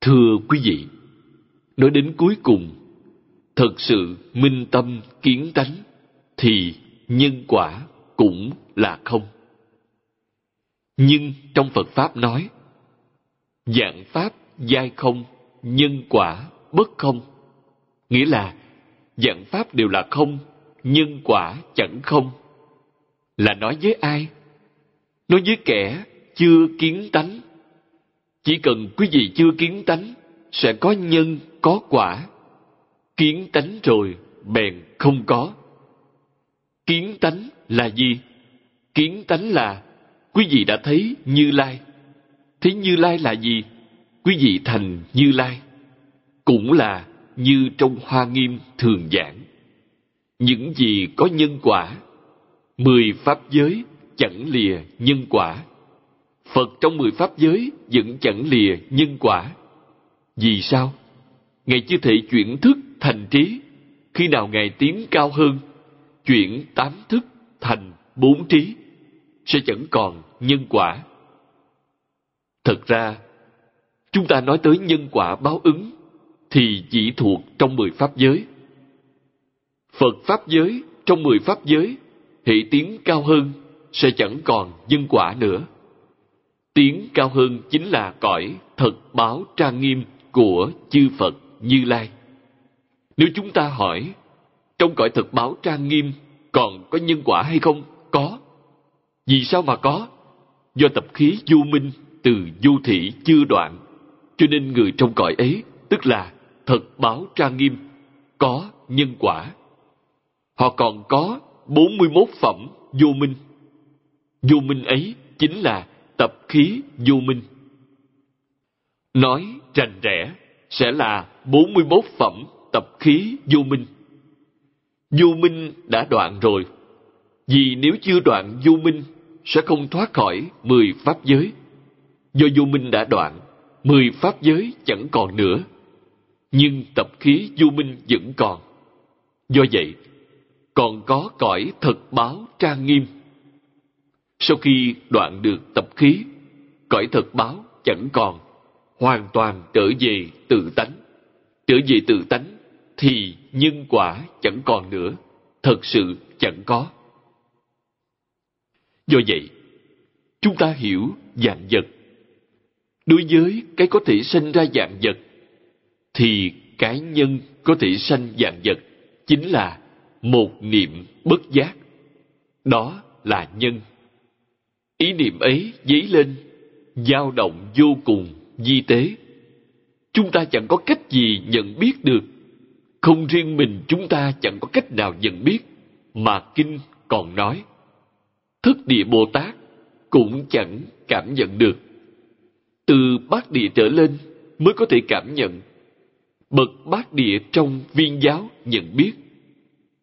Thưa quý vị, nói đến cuối cùng, thật sự minh tâm kiến tánh thì nhân quả cũng là không. Nhưng trong Phật Pháp nói, dạng Pháp giai không, nhân quả bất không. Nghĩa là dạng Pháp đều là không, nhân quả chẳng không. Là nói với ai? Nói với kẻ chưa kiến tánh. Chỉ cần quý vị chưa kiến tánh, sẽ có nhân, có quả. Kiến tánh rồi, bèn không có. Kiến tánh là gì? Kiến tánh là quý vị đã thấy Như Lai. Thấy Như Lai là gì? Quý vị thành Như Lai. Cũng là như trong Hoa Nghiêm thường giảng. Những gì có nhân quả, mười pháp giới chẳng lìa nhân quả Phật trong mười pháp giới vẫn chẳng lìa nhân quả. Vì sao? Ngài chưa thể chuyển thức thành trí. Khi nào Ngài tiến cao hơn, chuyển tám thức thành bốn trí, sẽ chẳng còn nhân quả. Thật ra, chúng ta nói tới nhân quả báo ứng thì chỉ thuộc trong mười pháp giới. Phật pháp giới trong mười pháp giới hệ tiếng cao hơn sẽ chẳng còn nhân quả nữa tiếng cao hơn chính là cõi thật báo trang nghiêm của chư Phật Như Lai. Nếu chúng ta hỏi, trong cõi thực báo trang nghiêm còn có nhân quả hay không? Có. Vì sao mà có? Do tập khí du minh từ du thị chưa đoạn, cho nên người trong cõi ấy, tức là thật báo trang nghiêm, có nhân quả. Họ còn có 41 phẩm vô minh. Vô minh ấy chính là tập khí vô minh. Nói rành rẽ sẽ là 41 phẩm tập khí vô minh. Vô minh đã đoạn rồi. Vì nếu chưa đoạn vô minh sẽ không thoát khỏi 10 pháp giới. Do vô minh đã đoạn, 10 pháp giới chẳng còn nữa. Nhưng tập khí vô minh vẫn còn. Do vậy, còn có cõi thật báo trang nghiêm. Sau khi đoạn được tập khí, cõi thật báo chẳng còn, hoàn toàn trở về tự tánh. Trở về tự tánh thì nhân quả chẳng còn nữa, thật sự chẳng có. Do vậy, chúng ta hiểu dạng vật. Đối với cái có thể sinh ra dạng vật, thì cái nhân có thể sanh dạng vật chính là một niệm bất giác. Đó là nhân. Ý niệm ấy dấy lên, dao động vô cùng, di tế. Chúng ta chẳng có cách gì nhận biết được. Không riêng mình chúng ta chẳng có cách nào nhận biết, mà Kinh còn nói. Thức địa Bồ Tát cũng chẳng cảm nhận được. Từ bát địa trở lên mới có thể cảm nhận. Bậc bát địa trong viên giáo nhận biết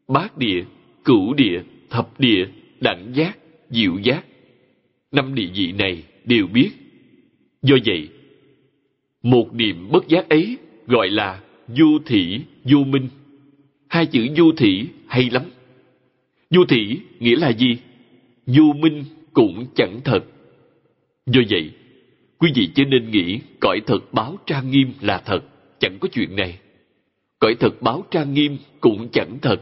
bát địa, cửu địa, thập địa, đẳng giác, diệu giác. Năm địa vị này đều biết. Do vậy, một niệm bất giác ấy gọi là du thị, du minh. Hai chữ du thị hay lắm. Du thị nghĩa là gì? Du minh cũng chẳng thật. Do vậy, quý vị cho nên nghĩ cõi thật báo trang nghiêm là thật, chẳng có chuyện này. Cõi thật báo trang nghiêm cũng chẳng thật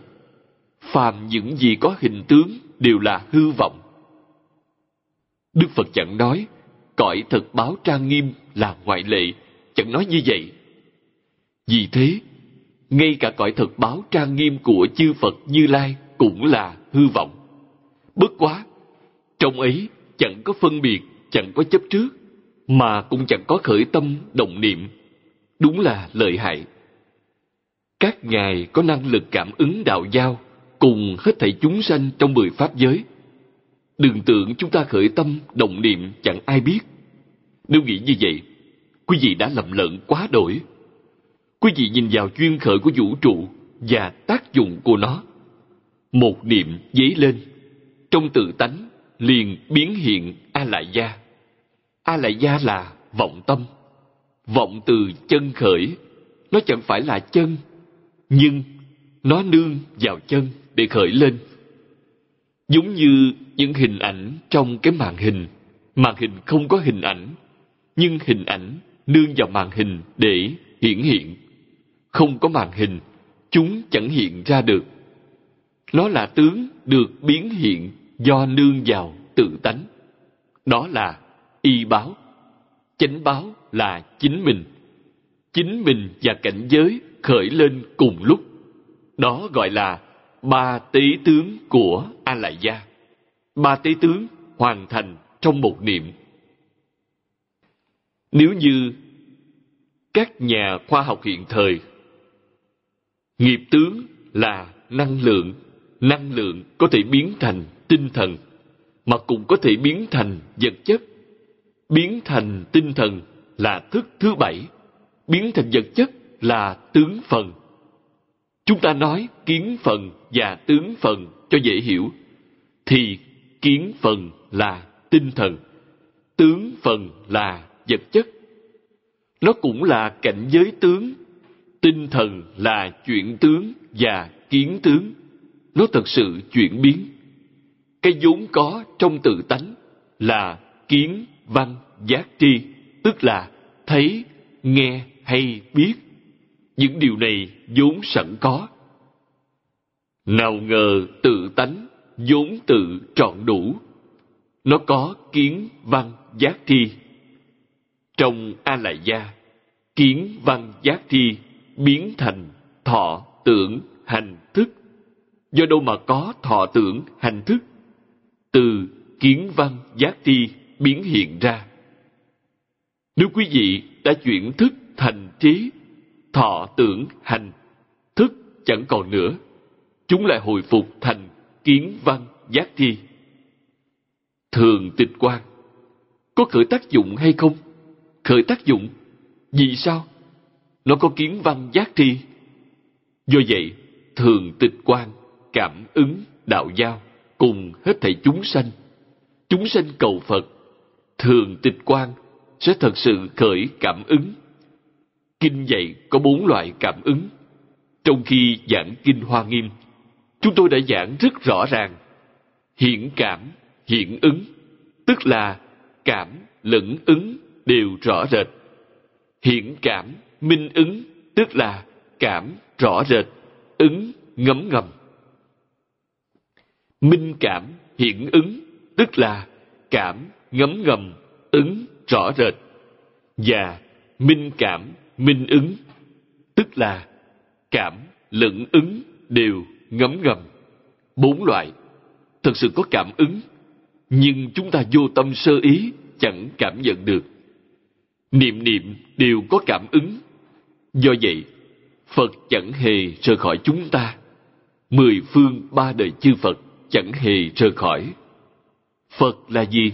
phàm những gì có hình tướng đều là hư vọng. Đức Phật chẳng nói, cõi thật báo trang nghiêm là ngoại lệ, chẳng nói như vậy. Vì thế, ngay cả cõi thật báo trang nghiêm của chư Phật Như Lai cũng là hư vọng. Bất quá, trong ấy chẳng có phân biệt, chẳng có chấp trước, mà cũng chẳng có khởi tâm động niệm. Đúng là lợi hại. Các ngài có năng lực cảm ứng đạo giao, cùng hết thảy chúng sanh trong mười pháp giới. Đừng tưởng chúng ta khởi tâm, động niệm chẳng ai biết. Nếu nghĩ như vậy, quý vị đã lầm lẫn quá đổi. Quý vị nhìn vào chuyên khởi của vũ trụ và tác dụng của nó. Một niệm dấy lên, trong tự tánh liền biến hiện A Lại Gia. A Lại Gia là vọng tâm. Vọng từ chân khởi, nó chẳng phải là chân, nhưng nó nương vào chân để khởi lên. Giống như những hình ảnh trong cái màn hình. Màn hình không có hình ảnh, nhưng hình ảnh nương vào màn hình để hiển hiện. Không có màn hình, chúng chẳng hiện ra được. Nó là tướng được biến hiện do nương vào tự tánh. Đó là y báo. Chánh báo là chính mình. Chính mình và cảnh giới khởi lên cùng lúc. Đó gọi là ba tế tướng của A Lại Gia. Ba tế tướng hoàn thành trong một niệm. Nếu như các nhà khoa học hiện thời nghiệp tướng là năng lượng, năng lượng có thể biến thành tinh thần, mà cũng có thể biến thành vật chất. Biến thành tinh thần là thức thứ bảy, biến thành vật chất là tướng phần. Chúng ta nói kiến phần và tướng phần cho dễ hiểu thì kiến phần là tinh thần tướng phần là vật chất. Nó cũng là cảnh giới tướng tinh thần là chuyển tướng và kiến tướng. Nó thật sự chuyển biến. Cái vốn có trong tự tánh là kiến văn giác tri tức là thấy nghe hay biết những điều này vốn sẵn có. Nào ngờ tự tánh, vốn tự trọn đủ. Nó có kiến văn giác tri. Trong A Lại Gia, kiến văn giác tri biến thành thọ tưởng hành thức do đâu mà có thọ tưởng hành thức từ kiến văn giác tri biến hiện ra. Nếu quý vị đã chuyển thức thành trí, thọ tưởng hành, thức chẳng còn nữa, chúng lại hồi phục thành kiến văn giác thi. thường tịch quan có khởi tác dụng hay không? Khởi tác dụng? Vì sao? Nó có kiến văn giác thi. do vậy, thường tịch quan cảm ứng đạo giao cùng hết thảy chúng sanh. Chúng sanh cầu phật thường tịch quan sẽ thật sự khởi cảm ứng. Kinh dạy có bốn loại cảm ứng. Trong khi giảng kinh hoa nghiêm, chúng tôi đã giảng rất rõ ràng. Hiện cảm hiện ứng, tức là cảm lẫn ứng đều rõ rệt. Hiện cảm, minh ứng, tức là cảm rõ rệt, ứng ngấm ngầm. Minh cảm hiện ứng, tức là cảm ngấm ngầm, ứng rõ rệt và minh cảm, minh ứng. Tức là cảm lẫn ứng đều ngấm ngầm. Bốn loại, thật sự có cảm ứng, nhưng chúng ta vô tâm sơ ý, chẳng cảm nhận được. Niệm niệm đều có cảm ứng. Do vậy, phật chẳng hề rời khỏi chúng ta. Mười phương ba đời chư phật chẳng hề rời khỏi. Phật là gì?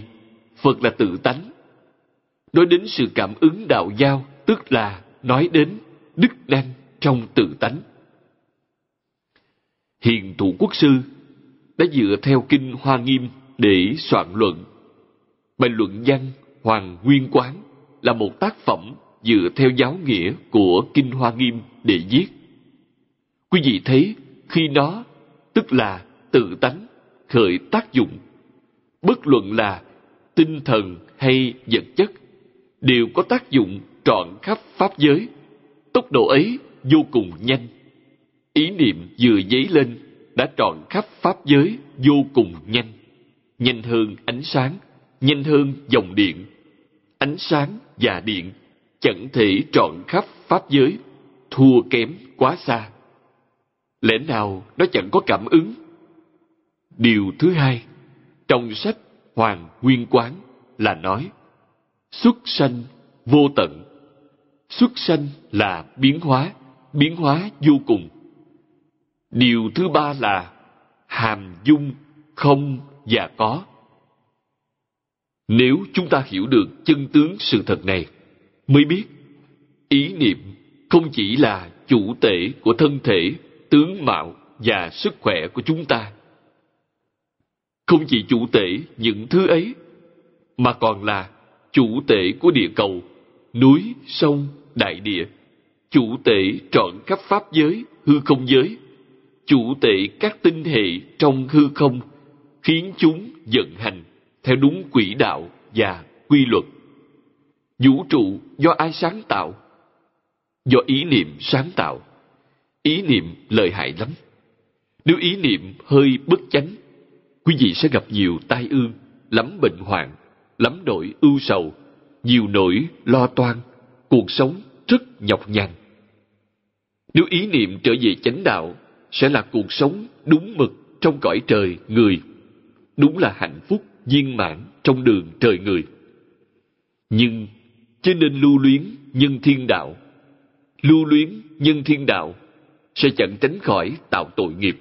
Phật là tự tánh. Nói đến sự cảm ứng đạo giao, tức là nói đến đức năng trong tự tánh. Hiền thủ quốc sư đã dựa theo kinh hoa nghiêm để soạn luận. Bài luận văn hoàng nguyên quán là một tác phẩm dựa theo giáo nghĩa của kinh hoa nghiêm để viết. Quý vị thấy khi nó, tức là tự tánh, khởi tác dụng, bất luận là tinh thần hay vật chất đều có tác dụng trọn khắp pháp giới. Tốc độ ấy vô cùng nhanh. Ý niệm vừa dấy lên đã trọn khắp pháp giới vô cùng nhanh. Nhanh hơn ánh sáng, nhanh hơn dòng điện. Ánh sáng và điện chẳng thể trọn khắp pháp giới, thua kém quá xa. Lẽ nào nó chẳng có cảm ứng? Điều thứ hai, trong sách hoàng nguyên quán là nói, xuất sanh vô tận. Xuất sanh là biến hóa biến hóa vô cùng. Điều thứ ba là hàm dung không và có. Nếu chúng ta hiểu được chân tướng sự thật này, mới biết ý niệm không chỉ là chủ tể của thân thể, tướng mạo và sức khỏe của chúng ta không chỉ chủ tể những thứ ấy, mà còn là chủ tể của địa cầu, núi, sông, đại địa. Chủ tể trọn khắp pháp giới, hư không giới. Chủ tể các tinh hệ trong hư không, khiến chúng vận hành theo đúng quỹ đạo và quy luật. Vũ trụ do ai sáng tạo? Do ý niệm sáng tạo. Ý niệm lợi hại lắm. Nếu ý niệm hơi bất chánh quý vị sẽ gặp nhiều tai ương, lắm bệnh hoạn, lắm nỗi ưu sầu, nhiều nỗi lo toan, cuộc sống rất nhọc nhằn. Nếu ý niệm trở về chánh đạo sẽ là cuộc sống đúng mực trong cõi trời người, đúng là hạnh phúc viên mãn trong đường trời người. Nhưng cho nên lưu luyến nhân thiên đạo. Lưu luyến nhân thiên đạo sẽ chẳng tránh khỏi tạo tội nghiệp.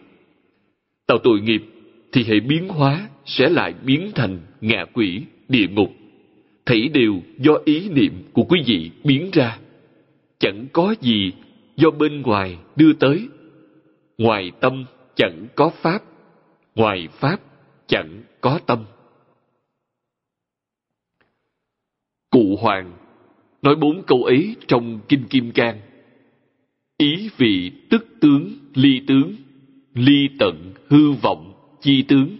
Tạo tội nghiệp thì hệ biến hóa sẽ lại biến thành ngạ quỷ, địa ngục. Thảy đều do ý niệm của quý vị biến ra. Chẳng có gì do bên ngoài đưa tới. Ngoài tâm chẳng có pháp, ngoài pháp chẳng có tâm. Cụ hoàng nói bốn câu ấy trong kinh kim cang. Ý vị tức tướng, ly tướng, ly tận, hư vọng chi tướng.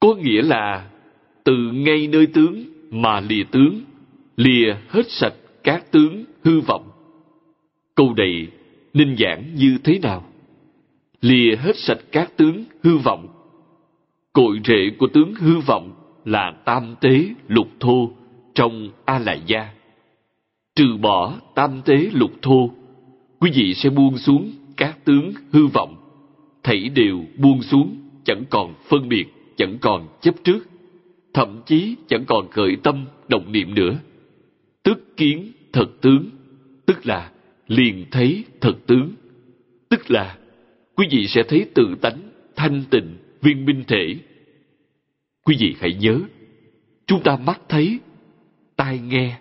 Có nghĩa là, từ ngay nơi tướng mà lìa tướng, lìa hết sạch các tướng hư vọng. Câu này nên giảng như thế nào? Lìa hết sạch các tướng hư vọng. Cội rễ của tướng hư vọng là tam tế lục thô trong a lại gia trừ bỏ tam tế lục thô, quý vị sẽ buông xuống các tướng hư vọng thảy đều buông xuống, chẳng còn phân biệt, chẳng còn chấp trước, thậm chí chẳng còn khởi tâm, động niệm nữa. Tức kiến thật tướng, tức là liền thấy thật tướng, tức là quý vị sẽ thấy tự tánh, thanh tịnh, viên minh thể. Quý vị hãy nhớ, chúng ta mắt thấy, tai nghe,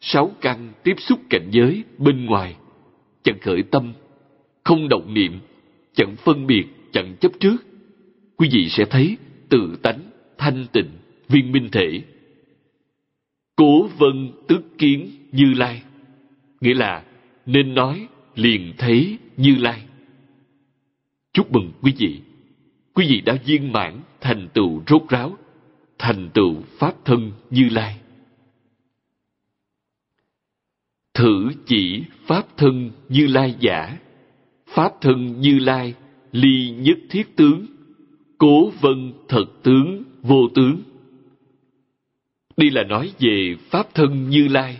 sáu căn tiếp xúc cảnh giới bên ngoài, chẳng khởi tâm, không động niệm, chẳng phân biệt, chẳng chấp trước. Quý vị sẽ thấy tự tánh, thanh tịnh, viên minh thể. Cố vân tức kiến như lai, nghĩa là nên nói liền thấy như lai. Chúc mừng quý vị, quý vị đã viên mãn thành tựu rốt ráo, thành tựu pháp thân như lai. Thử chỉ pháp thân như lai giả, pháp thân như lai ly nhất thiết tướng, cố vân thật tướng vô tướng. Đây là nói về pháp thân như lai.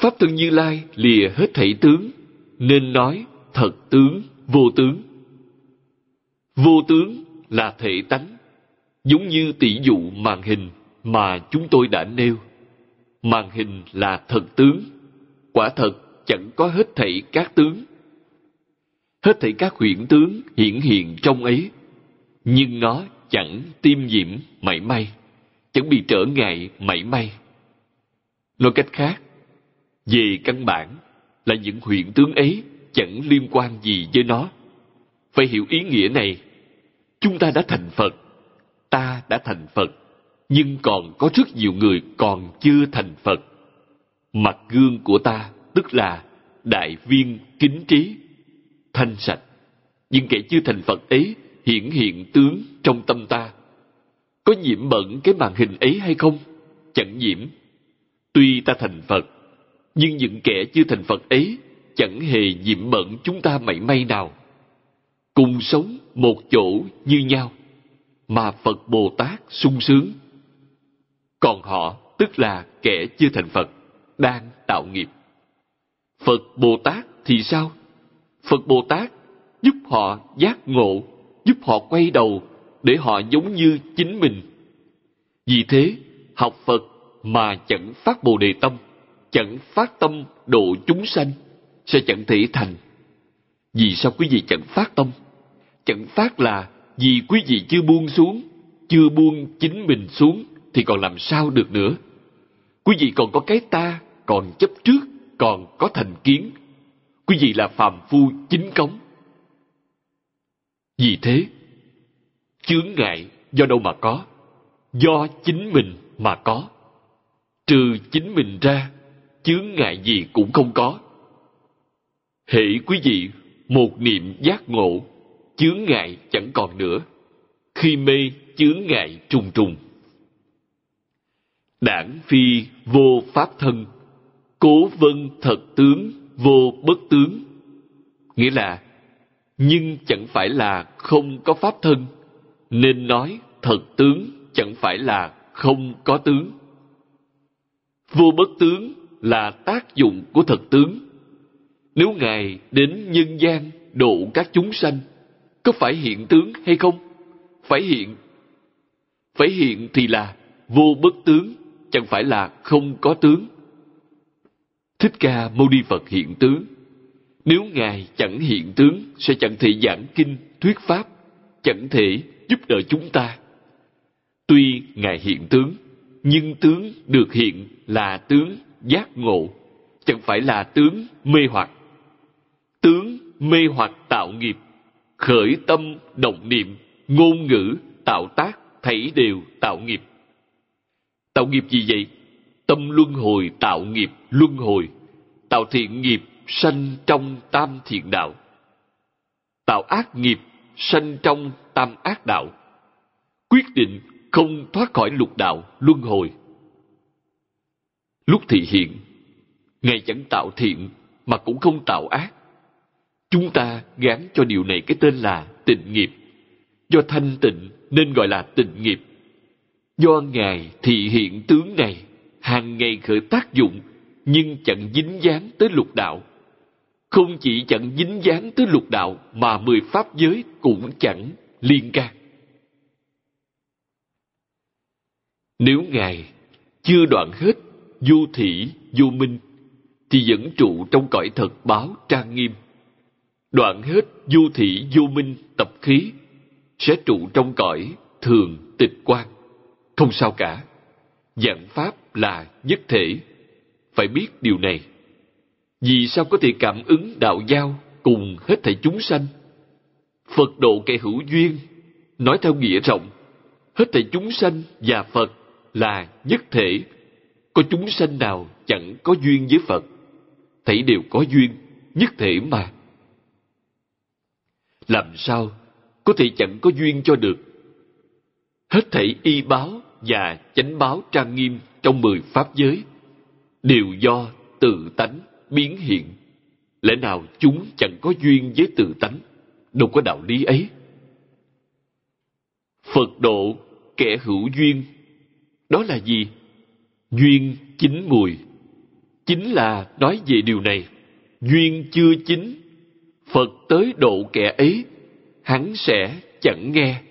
Pháp thân như lai lìa hết thảy tướng, nên nói thật tướng vô tướng. Vô tướng là thể tánh, giống như tỷ dụ màn hình mà chúng tôi đã nêu. Màn hình là thật tướng, quả thật chẳng có hết thảy các tướng. Hết thảy các huyễn tướng hiển hiện trong ấy, nhưng nó chẳng tiêm nhiễm mảy may, chẳng bị trở ngại mảy may. Nói cách khác, về căn bản là những huyễn tướng ấy chẳng liên quan gì với nó. Phải hiểu ý nghĩa này. Chúng ta đã thành Phật, ta đã thành Phật, nhưng còn có rất nhiều người còn chưa thành Phật. Mặt gương của ta tức là đại viên kính trí, thanh sạch. Nhưng kẻ chưa thành Phật ấy hiển hiện tướng trong tâm ta. Có nhiễm bẩn cái màn hình ấy hay không? Chẳng nhiễm. Tuy ta thành Phật, nhưng những kẻ chưa thành Phật ấy chẳng hề nhiễm bẩn chúng ta mảy may nào. Cùng sống một chỗ như nhau, mà Phật Bồ Tát sung sướng. Còn họ tức là kẻ chưa thành Phật, đang tạo nghiệp. Phật Bồ Tát thì sao? Phật Bồ Tát giúp họ giác ngộ, giúp họ quay đầu để họ giống như chính mình. Vì thế, học Phật mà chẳng phát Bồ Đề Tâm, chẳng phát tâm độ chúng sanh, sẽ chẳng thể thành. Vì sao quý vị chẳng phát tâm? Chẳng phát là vì quý vị chưa buông xuống, chưa buông chính mình xuống thì còn làm sao được nữa. Quý vị còn có cái ta, còn chấp trước, còn có thành kiến. Quý vị là phàm phu chính cống. Vì thế, chướng ngại do đâu mà có? Do chính mình mà có. Trừ chính mình ra, chướng ngại gì cũng không có. Hễ quý vị một niệm giác ngộ, chướng ngại chẳng còn nữa. Khi mê chướng ngại trùng trùng. Đảng phi vô pháp thân, cố vân thật tướng vô bất tướng. Nghĩa là, nhưng chẳng phải là không có pháp thân, nên nói thật tướng chẳng phải là không có tướng. Vô bất tướng là tác dụng của thật tướng. Nếu Ngài đến nhân gian độ các chúng sanh, có phải hiện tướng hay không? Phải hiện. Phải hiện thì là vô bất tướng, chẳng phải là không có tướng. Thích Ca Mâu Ni Phật hiện tướng. Nếu Ngài chẳng hiện tướng, sẽ chẳng thể giảng kinh, thuyết pháp, chẳng thể giúp đỡ chúng ta. Tuy Ngài hiện tướng, nhưng tướng được hiện là tướng giác ngộ, chẳng phải là tướng mê hoặc. Tướng mê hoặc tạo nghiệp, khởi tâm động niệm, ngôn ngữ, tạo tác, thảy đều tạo nghiệp. Tạo nghiệp gì vậy? Tâm luân hồi tạo nghiệp luân hồi, tạo thiện nghiệp sanh trong tam thiện đạo. Tạo ác nghiệp sanh trong tam ác đạo. Quyết định không thoát khỏi lục đạo luân hồi. Lúc thị hiện, Ngài chẳng tạo thiện mà cũng không tạo ác. Chúng ta gán cho điều này cái tên là tịnh nghiệp. Do thanh tịnh nên gọi là tịnh nghiệp. Do Ngài thị hiện tướng này, hàng ngày khởi tác dụng, nhưng chẳng dính dáng tới lục đạo. không chỉ chẳng dính dáng tới lục đạo, mà mười pháp giới cũng chẳng liên can. Nếu Ngài chưa đoạn hết vô thị vô minh, thì vẫn trụ trong cõi thật báo trang nghiêm. Đoạn hết vô thị vô minh tập khí, sẽ trụ trong cõi thường tịch quan. Không sao cả. Dạng pháp là nhất thể. Phải biết điều này. Vì sao có thể cảm ứng đạo giao cùng hết thảy chúng sanh? Phật độ kẻ hữu duyên, nói theo nghĩa rộng, hết thảy chúng sanh và Phật là nhất thể. Có chúng sanh nào chẳng có duyên với Phật? Thảy đều có duyên, nhất thể mà. Làm sao có thể chẳng có duyên cho được? Hết thảy y báo và chánh báo trang nghiêm trong mười pháp giới đều do tự tánh biến hiện. Lẽ nào chúng chẳng có duyên với tự tánh? Đâu có đạo lý ấy. Phật độ kẻ hữu duyên. Đó là gì? Duyên chín mùi. Chính là nói về điều này. Duyên chưa chín. Phật tới độ kẻ ấy. Hắn sẽ chẳng nghe,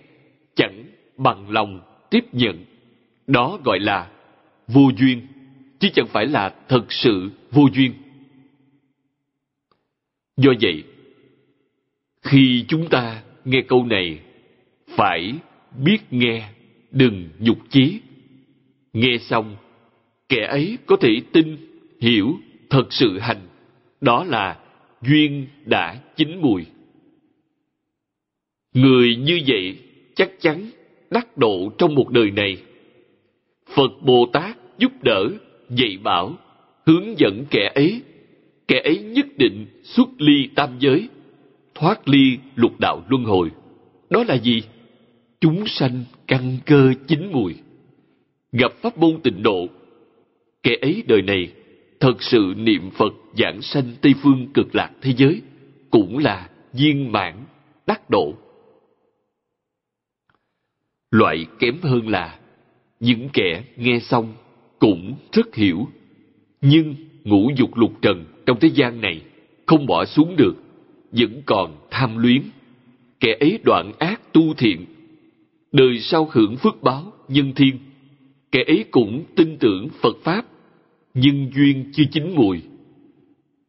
chẳng bằng lòng tiếp nhận. Đó gọi là vô duyên, chứ chẳng phải là thật sự vô duyên. Do vậy, khi chúng ta nghe câu này, phải biết nghe, đừng nhục chí. Nghe xong, kẻ ấy có thể tin, hiểu, thật sự hành. Đó là duyên đã chín mùi. Người như vậy chắc chắn đắc độ trong một đời này. Phật Bồ Tát giúp đỡ, dạy bảo, hướng dẫn kẻ ấy kẻ ấy nhất định xuất ly tam giới, thoát ly lục đạo luân hồi. Đó là gì? Chúng sanh căn cơ chín mùi. Gặp pháp môn tịnh độ, kẻ ấy đời này thật sự niệm Phật giảng sanh Tây Phương cực lạc thế giới, cũng là viên mãn đắc độ. Loại kém hơn là những kẻ nghe xong cũng rất hiểu, nhưng ngũ dục lục trần trong thế gian này không bỏ xuống được vẫn còn tham luyến. Kẻ ấy đoạn ác tu thiện đời sau hưởng phước báo nhân thiên. Kẻ ấy cũng tin tưởng phật pháp nhưng duyên chưa chín mùi.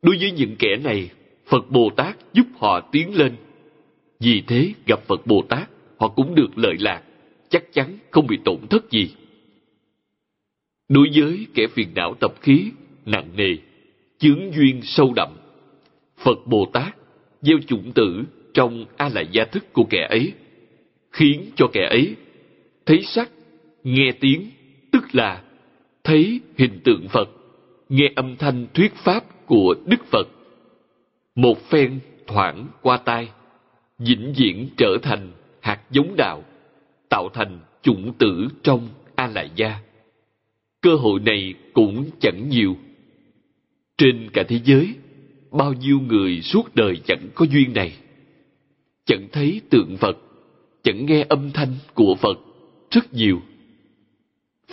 Đối với những kẻ này phật bồ tát giúp họ tiến lên. Vì thế gặp phật bồ tát họ cũng được lợi lạc chắc chắn không bị tổn thất gì đối với kẻ phiền não tập khí nặng nề chướng duyên sâu đậm. Phật Bồ Tát gieo chủng tử trong a la gia thức của kẻ ấy, khiến cho kẻ ấy thấy sắc, nghe tiếng, tức là thấy hình tượng Phật, nghe âm thanh thuyết pháp của Đức Phật. Một phen thoảng qua tai, vĩnh viễn trở thành hạt giống đạo, tạo thành chủng tử trong a la gia. Cơ hội này cũng chẳng nhiều trên cả thế giới, bao nhiêu người suốt đời chẳng có duyên này. Chẳng thấy tượng Phật, chẳng nghe âm thanh của Phật, rất nhiều.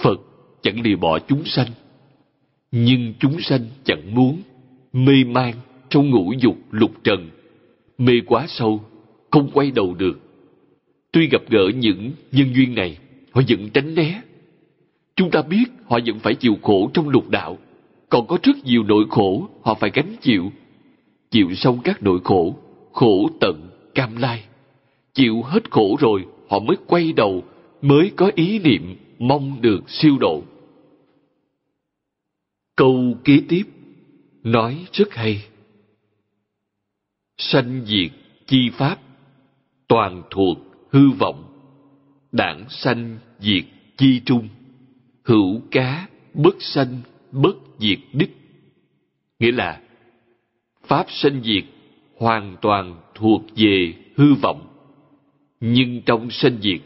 Phật chẳng lìa bỏ chúng sanh, nhưng chúng sanh chẳng muốn, mê man trong ngũ dục lục trần, mê quá sâu, không quay đầu được. Tuy gặp gỡ những nhân duyên này, họ vẫn tránh né. Chúng ta biết họ vẫn phải chịu khổ trong lục đạo, còn có rất nhiều nỗi khổ họ phải gánh chịu. Chịu xong các nỗi khổ, khổ tận, cam lai. Chịu hết khổ rồi, họ mới quay đầu, mới có ý niệm mong được siêu độ. Câu kế tiếp nói rất hay. Sanh diệt chi pháp, toàn thuộc hư vọng, đảng sanh diệt chi trung, hữu cá bất sanh bất diệt đức nghĩa là pháp sanh diệt hoàn toàn thuộc về hư vọng nhưng trong sanh diệt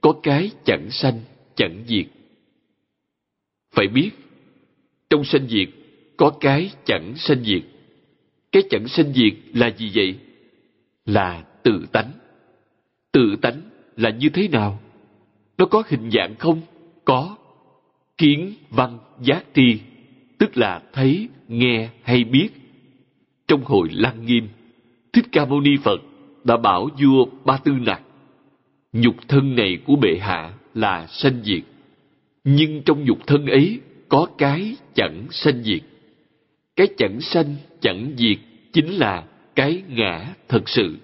có cái chẳng sanh chẳng diệt. Phải biết trong sanh diệt có cái chẳng sanh diệt. Cái chẳng sanh diệt là gì vậy? Là tự tánh tự tánh là như thế nào nó có hình dạng không có kiến văn giác tri tức là thấy nghe hay biết trong hồi Lăng Nghiêm, Thích Ca Mâu Ni Phật đã bảo vua Ba Tư Nặc, nhục thân này của bệ hạ là sanh diệt, nhưng trong nhục thân ấy có cái chẳng sanh diệt. Cái chẳng sanh, chẳng diệt chính là cái ngã thật sự.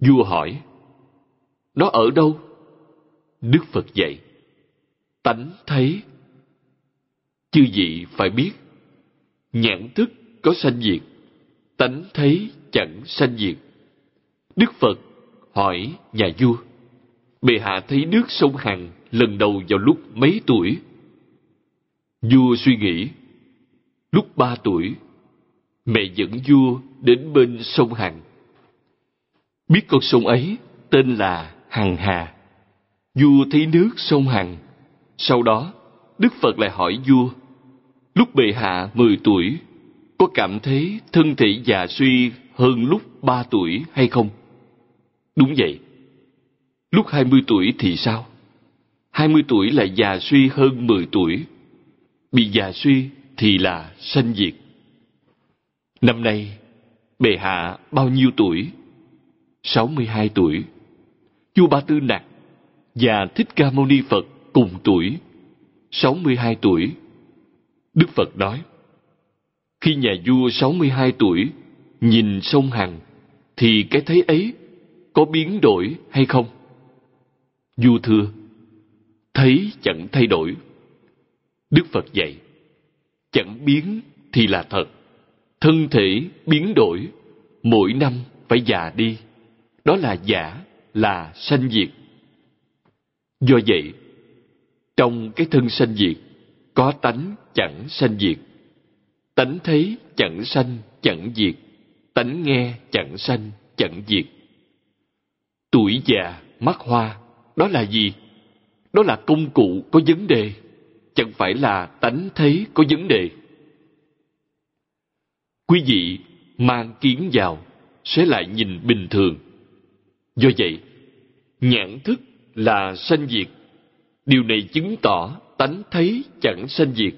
Vua hỏi, nó ở đâu? Đức Phật dạy, tánh thấy. Chư vị phải biết, nhãn thức có sanh diệt, tánh thấy chẳng sanh diệt. Đức Phật hỏi nhà vua, bệ hạ thấy nước sông Hằng lần đầu vào lúc mấy tuổi? Vua suy nghĩ, lúc ba tuổi, mẹ dẫn vua đến bên sông Hằng. Biết con sông ấy tên là Hằng Hà. Vua thấy nước sông Hằng. Sau đó, Đức Phật lại hỏi vua, lúc bệ hạ mười tuổi, có cảm thấy thân thể già suy hơn lúc ba tuổi hay không? Đúng vậy. Lúc hai mươi tuổi thì sao? Hai mươi tuổi là già suy hơn mười tuổi. Bị già suy thì là sanh diệt. Năm nay, bệ hạ bao nhiêu tuổi? Sáu mươi hai tuổi. Chu Ba Tư Nặc và Thích Ca Mâu Ni Phật cùng tuổi, sáu mươi hai tuổi. Đức Phật nói, khi nhà vua sáu mươi hai tuổi nhìn sông Hằng, thì cái thấy ấy có biến đổi hay không? Vua thưa, thấy chẳng thay đổi. Đức Phật dạy, chẳng biến thì là thật. Thân thể biến đổi, mỗi năm phải già đi. Đó là giả, là sanh diệt. Do vậy, trong cái thân sanh diệt, có tánh chẳng sanh diệt. Tánh thấy chẳng sanh, chẳng diệt. Tánh nghe chẳng sanh, chẳng diệt. Tuổi già, mắt hoa, đó là gì? Đó là công cụ có vấn đề, chẳng phải là tánh thấy có vấn đề. Quý vị mang kiến vào sẽ lại nhìn bình thường. Do vậy, nhãn thức là sanh diệt. Điều này chứng tỏ tánh thấy chẳng sanh diệt,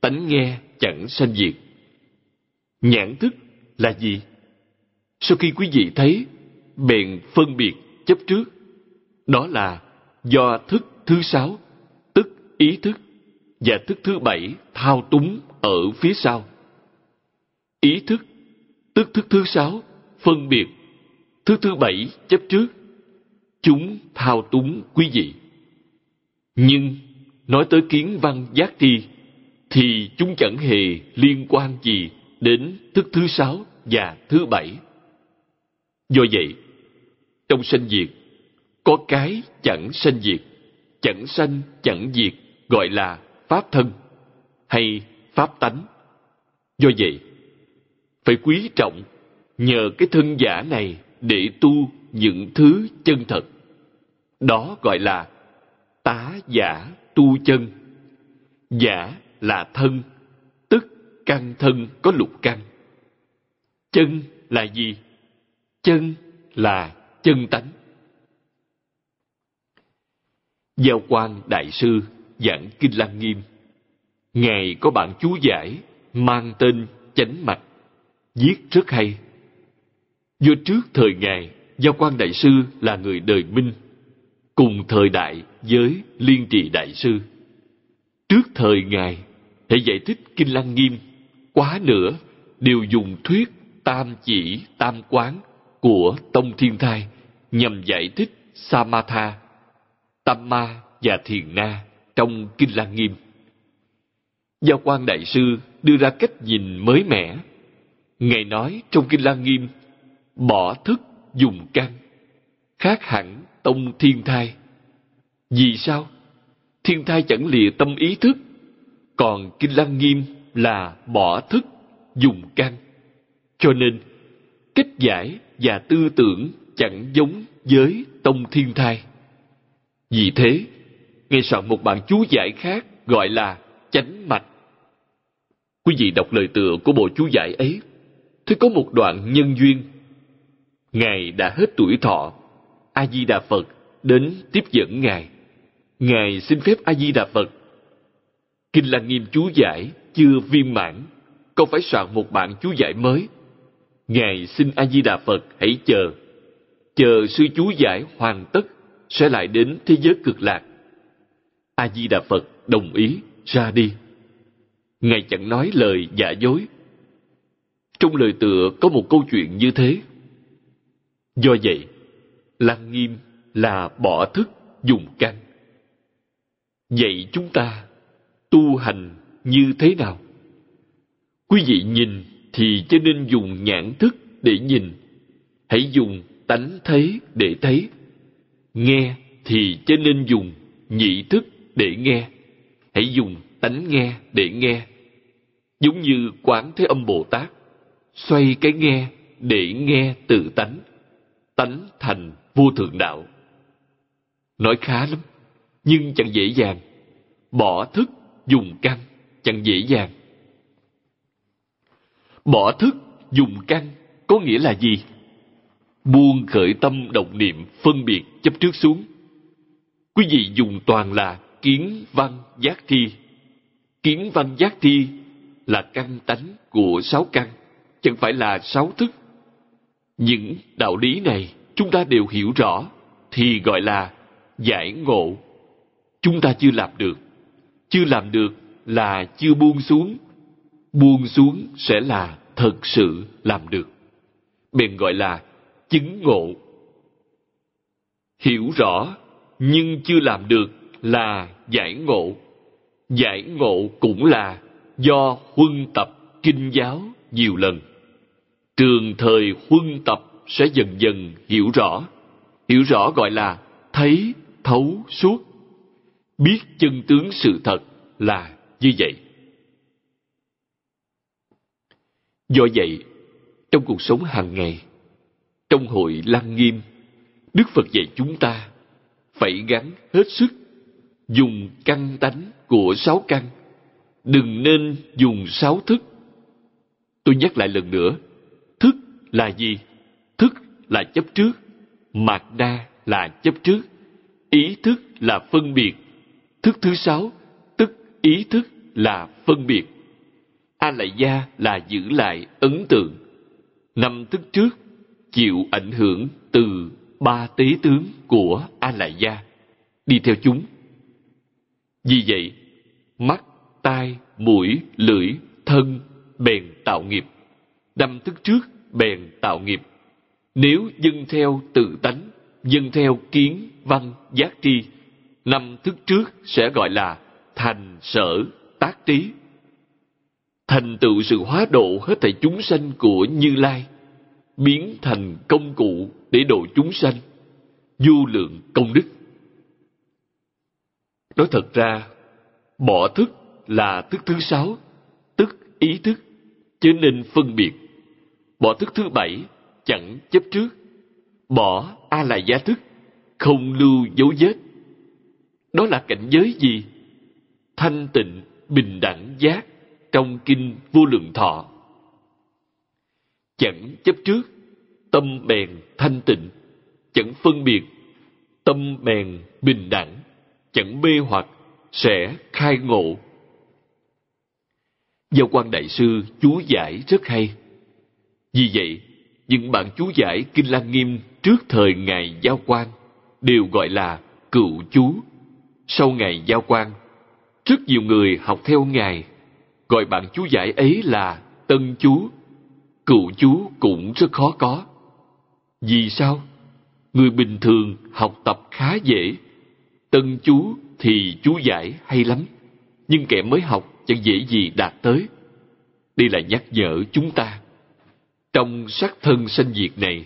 tánh nghe chẳng sanh diệt. Nhãn thức là gì? Sau khi quý vị thấy, bèn phân biệt chấp trước. Đó là do thức thứ sáu, tức ý thức, và thức thứ bảy thao túng ở phía sau. Ý thức, tức thức thứ sáu, phân biệt, thứ thứ bảy chấp trước. Chúng thao túng quý vị. Nhưng, nói tới kiến văn giác tri, thì chúng chẳng hề liên quan gì đến thức thứ sáu và thứ bảy. Do vậy, trong sanh diệt, có cái chẳng sanh diệt, chẳng sanh chẳng diệt gọi là pháp thân hay pháp tánh. Do vậy, phải quý trọng nhờ cái thân giả này để tu những thứ chân thật. Đó gọi là tá giả tu chân. Giả là thân, tức căn thân có lục căn. Chân là gì? Chân là chân tánh. Giao quan Đại Sư giảng Kinh Lăng Nghiêm. Ngài có bạn chú giải mang tên Chánh Mạch, viết rất hay. Do trước thời Ngài, Giao quan Đại Sư là người đời Minh, cùng thời đại với Liên Trì Đại Sư. Trước thời Ngài, hệ giải thích Kinh Lăng Nghiêm, quá nữa đều dùng thuyết tam chỉ tam quán của Tông Thiên Thai nhằm giải thích Samatha, Tamma và Thiền Na trong Kinh Lăng Nghiêm. Giao quan Đại Sư đưa ra cách nhìn mới mẻ. Ngài nói trong Kinh Lăng Nghiêm, bỏ thức dùng căn, khác hẳn tông thiên thai. Vì sao? Thiên thai chẳng lìa tâm ý thức, còn Kinh Lăng Nghiêm là bỏ thức dùng căn. Cho nên, cách giải và tư tưởng chẳng giống với tông thiên thai. Vì thế, nghe soạn một bản chú giải khác gọi là chánh mạch. Quý vị đọc lời tựa của bộ chú giải ấy, thì có một đoạn nhân duyên. Ngài đã hết tuổi thọ, A-di-đà Phật đến tiếp dẫn Ngài. Ngài xin phép A-di-đà Phật. Kinh Lăng Nghiêm chú giải chưa viên mãn, con phải soạn một bản chú giải mới. Ngài xin A-di-đà Phật hãy chờ. Chờ sư chú giải hoàn tất, sẽ lại đến thế giới cực lạc. A-di-đà Phật đồng ý, ra đi. Ngài chẳng nói lời giả dối. Trong lời tựa có một câu chuyện như thế. Do vậy, Lăng Nghiêm là bỏ thức dùng căn. Vậy chúng ta tu hành như thế nào? Quý vị nhìn thì cho nên dùng nhãn thức để nhìn. Hãy dùng tánh thấy để thấy. Nghe thì cho nên dùng nhị thức để nghe. Hãy dùng tánh nghe để nghe. Giống như Quán Thế Âm Bồ Tát, xoay cái nghe để nghe tự tánh. Tánh thành vô thượng đạo. Nói khá lắm, nhưng chẳng dễ dàng. Bỏ thức, dùng căn, chẳng dễ dàng. Bỏ thức, dùng căn, có nghĩa là gì? Buông khởi tâm động niệm, phân biệt, chấp trước xuống. Quý vị dùng toàn là kiến văn giác thi Kiến văn giác thi là căn tánh của sáu căn, chẳng phải là sáu thức. Những đạo lý này chúng ta đều hiểu rõ, thì gọi là giải ngộ. Chúng ta chưa làm được. Chưa làm được là chưa buông xuống. Buông xuống sẽ là thật sự làm được. Bèn gọi là chứng ngộ. Hiểu rõ nhưng chưa làm được là giải ngộ. Giải ngộ cũng là do huân tập kinh giáo nhiều lần. Trường thời huân tập sẽ dần dần hiểu rõ. Hiểu rõ gọi là thấy thấu suốt. Biết chân tướng sự thật là như vậy. Do vậy, trong cuộc sống hàng ngày, trong hội Lăng Nghiêm, Đức Phật dạy chúng ta phải gắn hết sức dùng căn tánh của sáu căn, đừng nên dùng sáu thức. Tôi nhắc lại lần nữa, là gì? Thức là chấp trước, mạt đa là chấp trước, ý thức là phân biệt. Thức thứ sáu, tức ý thức là phân biệt. A lại gia là giữ lại ấn tượng. Năm thức trước chịu ảnh hưởng từ ba tế tướng của A lại gia, đi theo chúng. Vì vậy, mắt, tai, mũi, lưỡi, thân bèn tạo nghiệp. Năm thức trước bèn tạo nghiệp. Nếu dâng theo tự tánh, dâng theo kiến, văn, giác tri, năm thức trước sẽ gọi là thành sở tác trí thành tựu sự hóa độ hết thảy chúng sanh của Như Lai, biến thành công cụ để độ chúng sanh, du lượng công đức. Nói thật ra, bỏ thức là thức thứ sáu, tức ý thức, cho nên phân biệt. Bỏ thức thứ bảy, chẳng chấp trước. Bỏ A là gia thức, không lưu dấu vết. Đó là cảnh giới gì? Thanh tịnh, bình đẳng giác, trong kinh vô lượng thọ chẳng chấp trước tâm bèn thanh tịnh chẳng phân biệt tâm bèn bình đẳng chẳng mê hoặc sẽ khai ngộ do quan đại sư chú giải rất hay vì vậy, những bản chú giải kinh lăng nghiêm trước thời ngày giao quan đều gọi là cựu chú. Sau ngày giao quan rất nhiều người học theo ngài, gọi bạn chú giải ấy là tân chú. Cựu chú cũng rất khó có. Vì sao? Người bình thường học tập khá dễ. Tân chú thì chú giải hay lắm, nhưng kẻ mới học chẳng dễ gì đạt tới. Đây là nhắc nhở chúng ta trong sắc thân sanh diệt này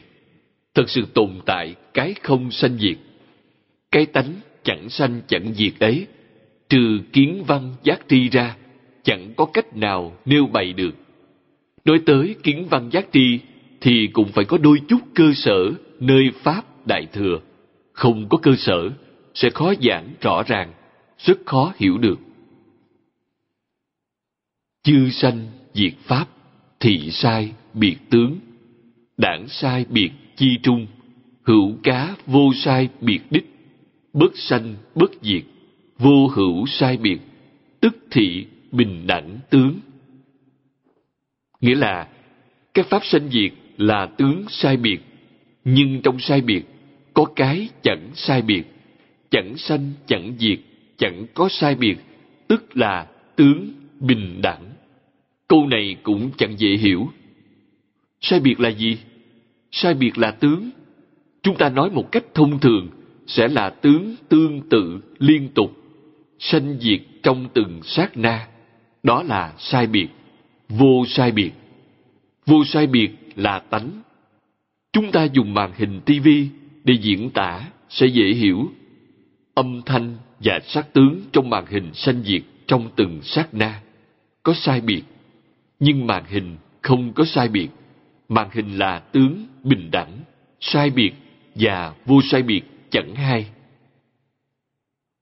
thật sự tồn tại cái không sanh diệt cái tánh chẳng sanh chẳng diệt ấy trừ kiến văn giác tri ra chẳng có cách nào nêu bày được. Nói tới kiến văn giác tri thì cũng phải có đôi chút cơ sở nơi Pháp Đại Thừa. Không có cơ sở sẽ khó giảng rõ ràng, rất khó hiểu được. Chư sanh diệt Pháp, thị sai biệt tướng, đảng sai biệt chi trung, hữu cá vô sai biệt đích, bất sanh bất diệt, vô hữu sai biệt, tức thị bình đẳng tướng Nghĩa là các pháp sanh diệt là tướng sai biệt, nhưng trong sai biệt có cái chẳng sai biệt, chẳng sanh chẳng diệt, chẳng có sai biệt, tức là tướng bình đẳng. Câu này cũng chẳng dễ hiểu. Sai biệt là gì? Sai biệt là tướng. Chúng ta nói một cách thông thường sẽ là tướng tương tự liên tục, sanh diệt trong từng sát na. Đó là sai biệt, vô sai biệt. Vô sai biệt là tánh. Chúng ta dùng màn hình tivi để diễn tả sẽ dễ hiểu. Âm thanh và sắc tướng trong màn hình sanh diệt trong từng sát na. Có sai biệt, nhưng màn hình không có sai biệt. Màn hình là tướng bình đẳng, sai biệt và vô sai biệt chẳng hai.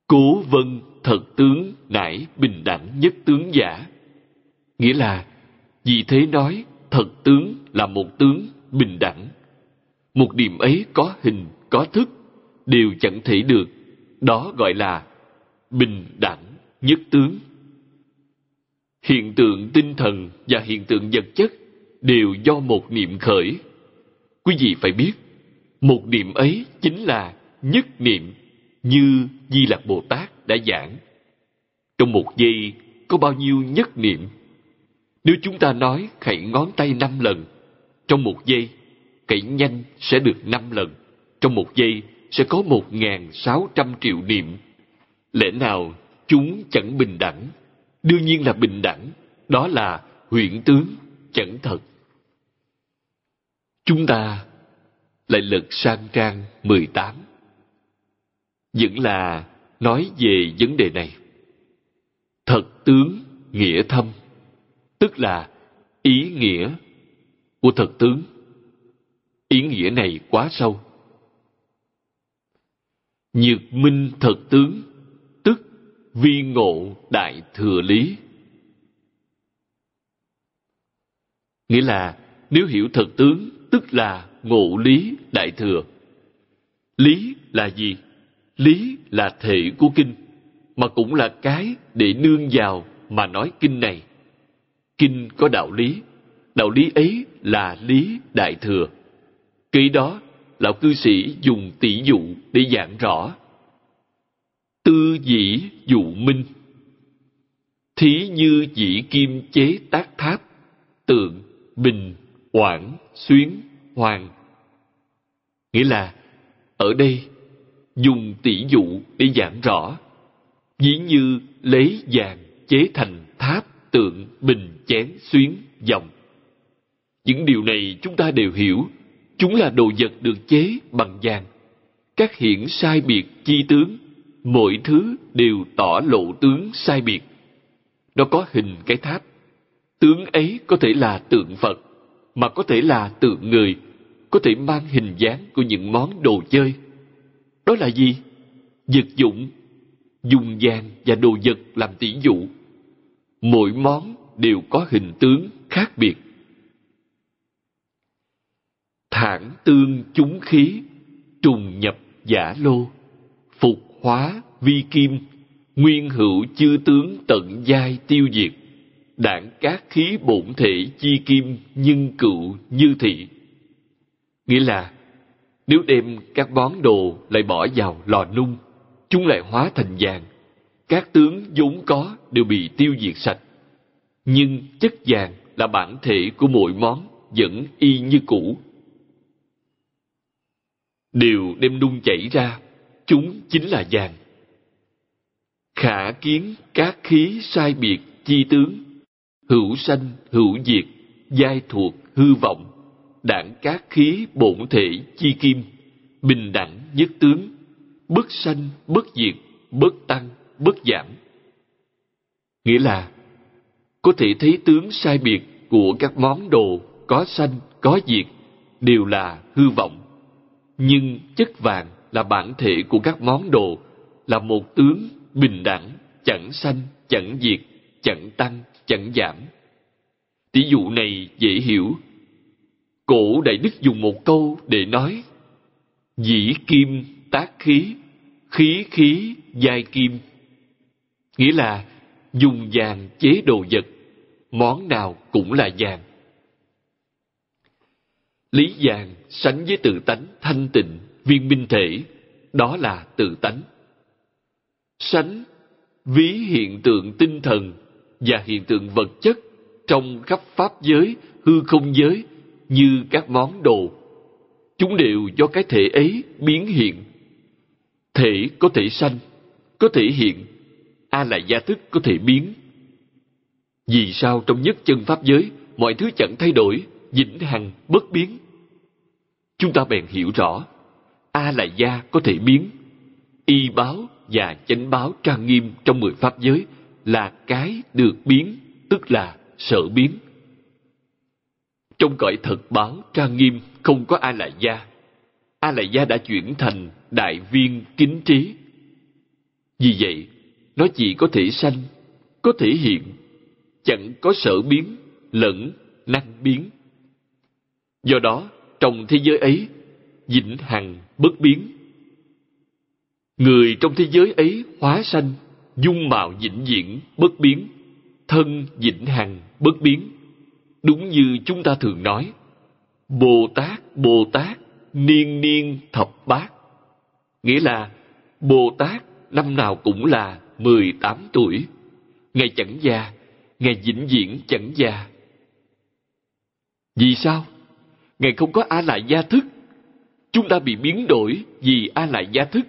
Cố vân thật tướng nải bình đẳng nhất tướng giả. Nghĩa là, vì thế nói thật tướng là một tướng bình đẳng. Một điểm ấy có hình, có thức, đều chẳng thể được. Đó gọi là bình đẳng nhất tướng. Hiện tượng tinh thần và hiện tượng vật chất đều do một niệm khởi. Quý vị phải biết, một niệm ấy chính là nhất niệm như Di Lặc Bồ Tát đã giảng. Trong một giây có bao nhiêu nhất niệm? Nếu chúng ta nói khẩy ngón tay năm lần, trong một giây, khẩy nhanh sẽ được năm lần. Trong một giây sẽ có một ngàn sáu trăm triệu niệm. Lẽ nào chúng chẳng bình đẳng? Đương nhiên là bình đẳng. Đó là huyện tướng chẳng thật. Chúng ta lại lật sang trang 18. Vẫn là nói về vấn đề này. Thật tướng nghĩa thâm, tức là ý nghĩa của thật tướng. Ý nghĩa này quá sâu. Nhược minh thật tướng, tức vi ngộ đại thừa lý. Nghĩa là nếu hiểu thật tướng tức là ngộ lý đại thừa. Lý là gì? Lý là thể của kinh, mà cũng là cái để nương vào mà nói kinh này. Kinh có đạo lý, đạo lý ấy là lý đại thừa. Kế đó, lão cư sĩ dùng tỷ dụ để giảng rõ. Tư dĩ dụ minh Thí như dĩ kim chế tác tháp, tượng, bình, quản, xuyến, hoàng. Nghĩa là, ở đây, dùng tỷ dụ để giảng rõ. Dĩ như lấy vàng chế thành tháp, tượng, bình, chén, xuyến, dòng. Những điều này chúng ta đều hiểu. Chúng là đồ vật được chế bằng vàng. Các hiển sai biệt chi tướng, mỗi thứ đều tỏ lộ tướng sai biệt. Nó có hình cái tháp. Tướng ấy có thể là tượng Phật, mà có thể là tượng người, có thể mang hình dáng của những món đồ chơi. Đó là gì? Vật dụng, dùng vàng và đồ vật làm tỷ dụ. Mỗi món đều có hình tướng khác biệt. Thản tương chúng khí, trùng nhập giả lô, phục hóa vi kim, nguyên hữu chư tướng tận giai tiêu diệt đảng các khí bổn thể chi kim nhân cựu như thị. Nghĩa là, nếu đem các món đồ lại bỏ vào lò nung, chúng lại hóa thành vàng. Các tướng vốn có đều bị tiêu diệt sạch. Nhưng chất vàng là bản thể của mỗi món vẫn y như cũ. Điều đem nung chảy ra, chúng chính là vàng. Khả kiến các khí sai biệt chi tướng hữu sanh, hữu diệt, giai thuộc, hư vọng, đảng các khí bổn thể chi kim, bình đẳng nhất tướng, bất sanh, bất diệt, bất tăng, bất giảm. Nghĩa là, có thể thấy tướng sai biệt của các món đồ có sanh, có diệt đều là hư vọng. Nhưng chất vàng là bản thể của các món đồ, là một tướng bình đẳng, chẳng sanh, chẳng diệt, chẳng tăng chẳng giảm. Tỷ dụ này dễ hiểu. Cổ Đại Đức dùng một câu để nói Dĩ kim tác khí, khí khí giai kim. Nghĩa là dùng vàng chế đồ vật, món nào cũng là vàng, Lý vàng sánh với tự tánh thanh tịnh, viên minh thể, đó là tự tánh. Sánh ví hiện tượng tinh thần và hiện tượng vật chất trong khắp pháp giới, hư không giới như các món đồ. Chúng đều do cái thể ấy biến hiện. Thể có thể sanh, có thể hiện, A là gia thức có thể biến. Vì sao trong nhất chân pháp giới mọi thứ chẳng thay đổi, vĩnh hằng, bất biến? Chúng ta bèn hiểu rõ, A là gia có thể biến, y báo và chánh báo trang nghiêm trong mười pháp giới là cái được biến, tức là sợ biến. Trong cõi thật báo trang nghiêm không có A lại gia. A lại gia đã chuyển thành đại viên kính trí. Vì vậy, nó chỉ có thể sanh, có thể hiện, chẳng có sở biến, lẫn năng biến. Do đó, trong thế giới ấy, vĩnh hằng bất biến. Người trong thế giới ấy hóa sanh, dung mạo vĩnh viễn, bất biến, thân vĩnh hằng, bất biến. Đúng như chúng ta thường nói, Bồ Tát, Bồ Tát, niên niên thập bát. Nghĩa là Bồ Tát năm nào cũng là 18 tuổi. ngày chẳng già, ngày vĩnh viễn chẳng già. Vì sao? ngày không có A lại gia thức. Chúng ta bị biến đổi vì A lại gia thức.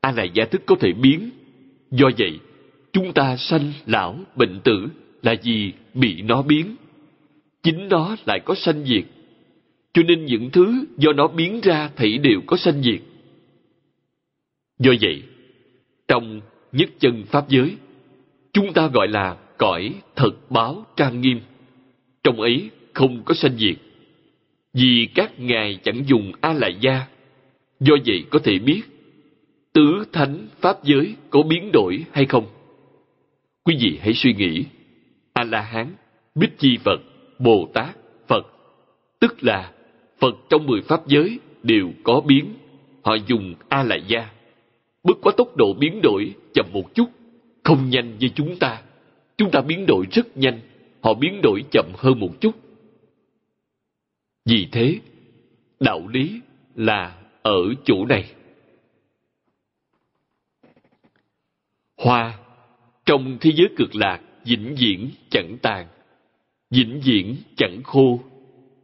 A lại gia thức có thể biến. Do vậy, chúng ta sanh lão bệnh tử là vì bị nó biến. Chính nó lại có sanh diệt. Cho nên những thứ do nó biến ra thảy đều có sanh diệt. Do vậy, trong nhất chân pháp giới, chúng ta gọi là cõi thật báo trang nghiêm. Trong ấy không có sanh diệt. Vì các ngài chẳng dùng A lại gia, do vậy có thể biết tứ thánh pháp giới có biến đổi hay không. Quý vị hãy suy nghĩ, A la hán, Bích Chi Phật, Bồ Tát, Phật, tức là Phật trong mười pháp giới đều có biến, họ dùng a la gia bước quá tốc độ biến đổi chậm một chút, không nhanh như chúng ta. Chúng ta biến đổi rất nhanh, họ biến đổi chậm hơn một chút. Vì thế, đạo lý là ở chỗ này. Hoa, trong thế giới cực lạc, vĩnh viễn chẳng tàn, vĩnh viễn chẳng khô,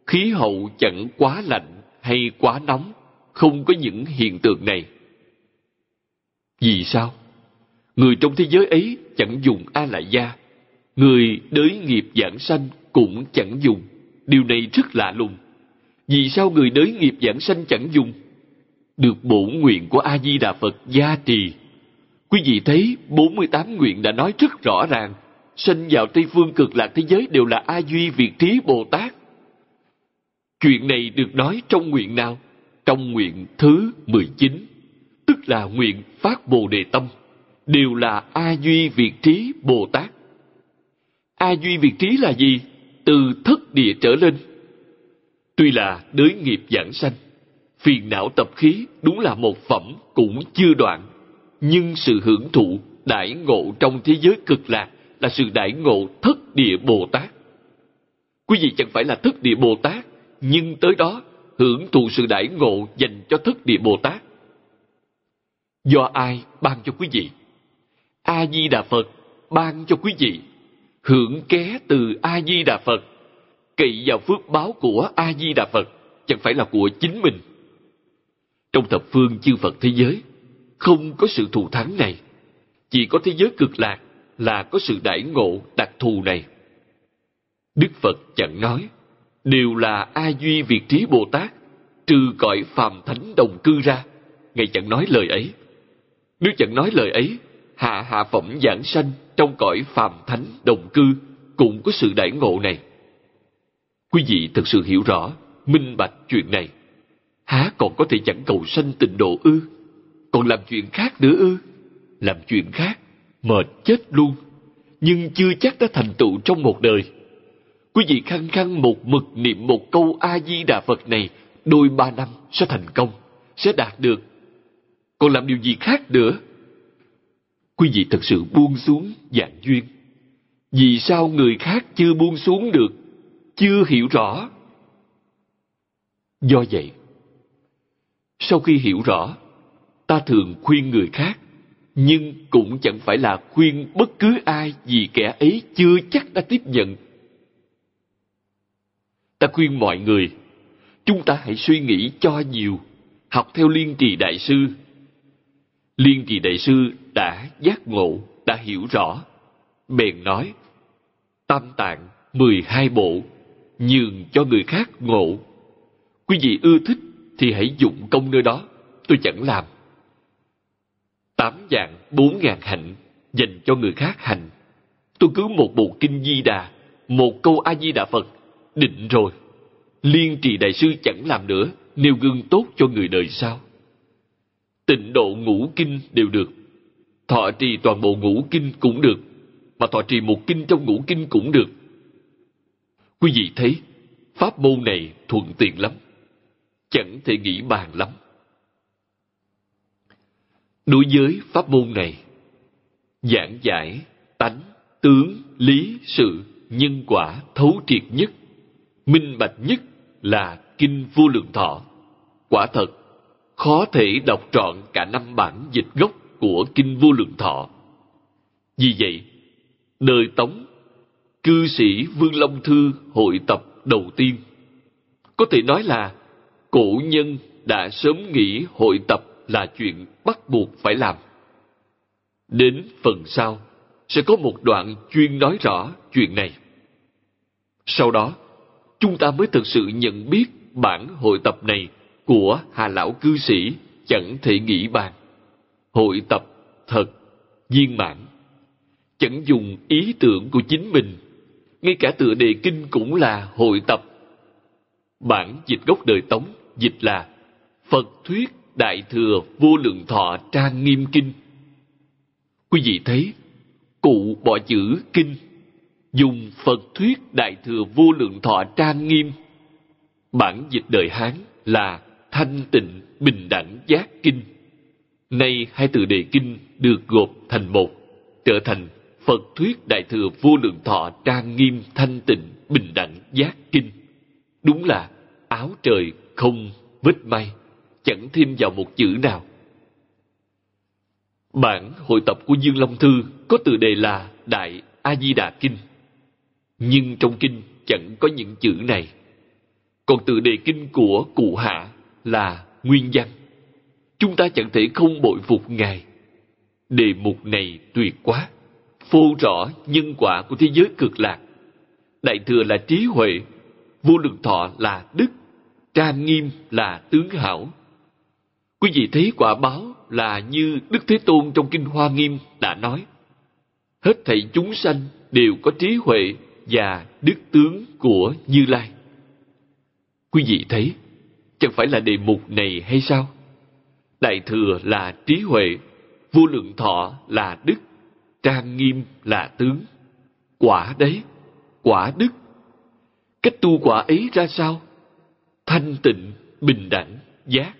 khí hậu chẳng quá lạnh hay quá nóng, không có những hiện tượng này. Vì sao? Người trong thế giới ấy chẳng dùng A lại gia, người đới nghiệp giảng sanh cũng chẳng dùng. Điều này rất lạ lùng. Vì sao người đới nghiệp giảng sanh chẳng dùng? Được bổ nguyện của A-di-đà Phật gia trì. Quý vị thấy 48 nguyện đã nói rất rõ ràng. Sinh vào Tây Phương cực lạc thế giới đều là A-duy Việt Trí Bồ Tát. Chuyện này được nói trong nguyện nào? Trong nguyện thứ 19, tức là nguyện phát Bồ Đề Tâm, đều là A-duy Việt Trí Bồ Tát. A-duy Việt Trí là gì? Từ thất địa trở lên Tuy là đới nghiệp giảng sanh, phiền não tập khí đúng là một phẩm cũng chưa đoạn, nhưng sự hưởng thụ đại ngộ trong thế giới cực lạc là sự đại ngộ thất địa Bồ Tát. Quý vị chẳng phải là thất địa Bồ Tát, nhưng tới đó hưởng thụ sự đại ngộ dành cho thất địa Bồ Tát. Do ai ban cho quý vị? A-di-đà Phật ban cho quý vị. Hưởng ké từ A-di-đà Phật cậy vào phước báo của a di đà phật chẳng phải là của chính mình trong thập phương chư phật thế giới không có sự thù thắng này. Chỉ có thế giới cực lạc là có sự đại ngộ đặc thù này. Đức phật chẳng nói đều là a duy việt trí bồ tát trừ cõi phàm thánh đồng cư ra. Ngài chẳng nói lời ấy. Nếu chẳng nói lời ấy hạ hạ phẩm giảng sanh trong cõi phàm thánh đồng cư cũng có sự đại ngộ này. Quý vị thật sự hiểu rõ, minh bạch chuyện này. Há còn có thể chẳng cầu sanh tịnh độ ư? Còn làm chuyện khác nữa ư? Làm chuyện khác, mệt chết luôn. Nhưng chưa chắc đã thành tựu trong một đời. Quý vị khăng khăng một mực niệm một câu A-di-đà Phật này, đôi ba năm sẽ thành công, sẽ đạt được. Còn làm điều gì khác nữa? Quý vị thật sự buông xuống dạng duyên. Vì sao người khác chưa buông xuống được? chưa hiểu rõ Do vậy, sau khi hiểu rõ, ta thường khuyên người khác, nhưng cũng chẳng phải là khuyên bất cứ ai vì kẻ ấy chưa chắc đã tiếp nhận. Ta khuyên mọi người, chúng ta hãy suy nghĩ cho nhiều, học theo liên trì đại sư. Liên trì đại sư đã giác ngộ, đã hiểu rõ, bèn nói, tam tạng mười hai bộ, nhường cho người khác ngộ. Quý vị ưa thích thì hãy dụng công nơi đó, tôi chẳng làm. Tám dạng bốn ngàn hạnh dành cho người khác hành. Tôi cứ một bộ kinh di đà, một câu A-di Đà Phật, định rồi. Liên trì đại sư chẳng làm nữa, nêu gương tốt cho người đời sau. Tịnh độ ngũ kinh đều được. Thọ trì toàn bộ ngũ kinh cũng được. Mà thọ trì một kinh trong ngũ kinh cũng được. Quý vị thấy, pháp môn này thuận tiện lắm. Chẳng thể nghĩ bàn lắm. Đối với pháp môn này, giảng giải, tánh, tướng, lý, sự, nhân quả thấu triệt nhất, minh bạch nhất là Kinh Vô Lượng Thọ. Quả thật, khó thể đọc trọn cả năm bản dịch gốc của Kinh Vô Lượng Thọ. Vì vậy, đời Tống, cư sĩ Vương Long Thư hội tập đầu tiên. Có thể nói là cổ nhân đã sớm nghĩ hội tập là chuyện bắt buộc phải làm. Đến phần sau, sẽ có một đoạn chuyên nói rõ chuyện này. Sau đó, chúng ta mới thực sự nhận biết bản hội tập này của Hà Lão cư sĩ chẳng thể nghĩ bàn. Hội tập thật, viên mãn. Chẳng dùng ý tưởng của chính mình. Ngay cả tựa đề kinh cũng là hội tập. Bản dịch gốc đời Tống dịch là Phật thuyết Đại Thừa Vô Lượng Thọ Trang Nghiêm Kinh. Quý vị thấy, cụ bỏ chữ kinh, dùng Phật thuyết Đại Thừa Vô Lượng Thọ Trang Nghiêm. Bản dịch đời Hán là Thanh Tịnh Bình Đẳng Giác Kinh. Nay hai từ đề kinh được gộp thành một, trở thành Phật thuyết Đại Thừa Vô Lượng Thọ Trang Nghiêm Thanh Tịnh Bình Đẳng Giác Kinh. Đúng là áo trời không vết may chẳng thêm vào một chữ nào. Bản hội tập của Dương Long Thư có từ đề là Đại A-di-đà Kinh. Nhưng trong kinh chẳng có những chữ này. Còn từ đề kinh của cụ hạ là nguyên văn. Chúng ta chẳng thể không bội phục Ngài. Đề mục này tuyệt quá, phô rõ nhân quả của thế giới cực lạc. Đại thừa là trí huệ, vô lượng thọ là đức, trang nghiêm là tướng hảo, Quý vị thấy quả báo là như Đức Thế Tôn trong Kinh Hoa Nghiêm đã nói. Hết thảy chúng sanh đều có trí huệ và đức tướng của Như Lai. Quý vị thấy, chẳng phải là đề mục này hay sao? Đại thừa là trí huệ, vô lượng thọ là đức, trang nghiêm là tướng. Quả đấy, quả đức. Cách tu quả ấy ra sao? Thanh tịnh, bình đẳng, giác.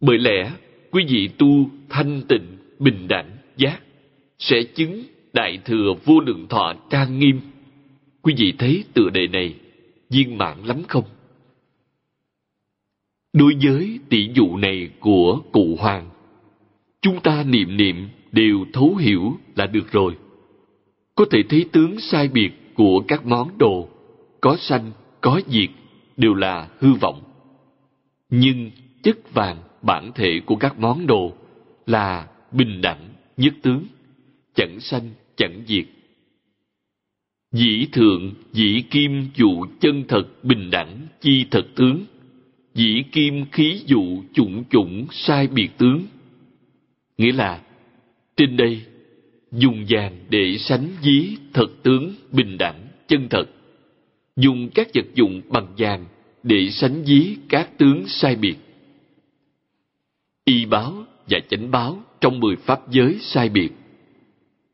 Bởi lẽ, quý vị tu thanh tịnh, bình đẳng, giác, sẽ chứng đại thừa vô lượng thọ trang nghiêm. Quý vị thấy tựa đề này viên mãn lắm không? Đối với tỷ dụ này của cụ hoàng, chúng ta niệm niệm đều thấu hiểu là được rồi. Có thể thấy tướng sai biệt của các món đồ, có sanh, có diệt, đều là hư vọng. Nhưng chất vàng bản thể của các món đồ là bình đẳng, nhất tướng, chẳng sanh, chẳng diệt. Dĩ thượng, dĩ kim dụ chân thật bình đẳng, chi thật tướng. Dĩ kim khí dụ chủng chủng sai biệt tướng. Nghĩa là, trên đây, dùng vàng để sánh dí thật tướng bình đẳng, chân thật. Dùng các vật dụng bằng vàng để sánh dí các tướng sai biệt y báo và chánh báo trong mười pháp giới sai biệt.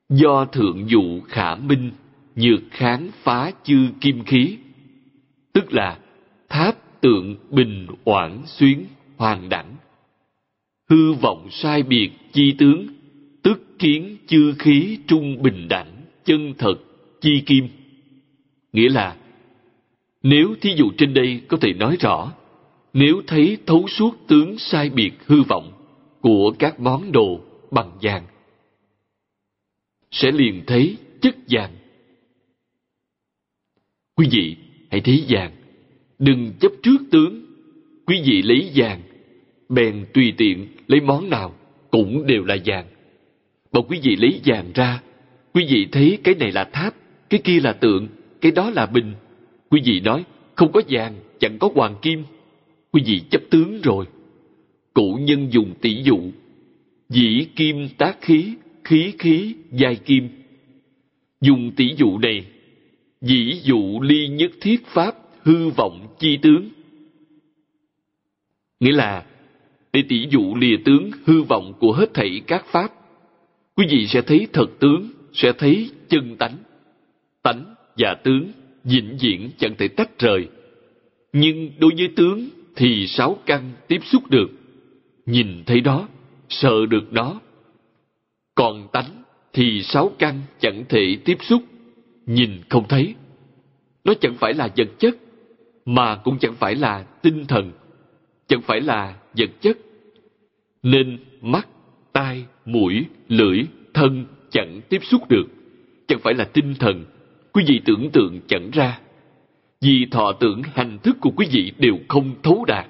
Do thượng dụ khả minh, nhược kháng phá chư kim khí, tức là tháp tượng bình oản xuyến hoàng đẳng. Hư vọng sai biệt chi tướng, tức kiến chư khí trung bình đẳng, chân thật, chi kim. Nghĩa là, nếu thí dụ trên đây có thể nói rõ, nếu thấy thấu suốt tướng sai biệt hư vọng của các món đồ bằng vàng, sẽ liền thấy chất vàng. Quý vị hãy thấy vàng. Đừng chấp trước tướng. Quý vị lấy vàng, bèn tùy tiện lấy món nào cũng đều là vàng. Mà quý vị lấy vàng ra. Quý vị thấy cái này là tháp, cái kia là tượng, cái đó là bình. Quý vị nói, không có vàng, chẳng có hoàng kim quý vị chấp tướng rồi. Cụ nhân dùng tỷ dụ. Dĩ kim tác khí khí khí, giai kim. Dùng tỷ dụ này, dĩ dụ ly nhất thiết pháp, hư vọng chi tướng. Nghĩa là, để tỷ dụ lìa tướng, hư vọng của hết thảy các pháp, quý vị sẽ thấy thật tướng, sẽ thấy chân tánh. Tánh và tướng vĩnh viễn chẳng thể tách rời. Nhưng đối với tướng thì sáu căn tiếp xúc được. Nhìn thấy đó, sợ được đó. Còn tánh, thì sáu căn chẳng thể tiếp xúc. Nhìn không thấy. Nó chẳng phải là vật chất, mà cũng chẳng phải là tinh thần. Chẳng phải là vật chất. Nên mắt, tai, mũi, lưỡi, thân chẳng tiếp xúc được. Chẳng phải là tinh thần. Quý vị tưởng tượng chẳng ra vì thọ tưởng hành thức của quý vị đều không thấu đạt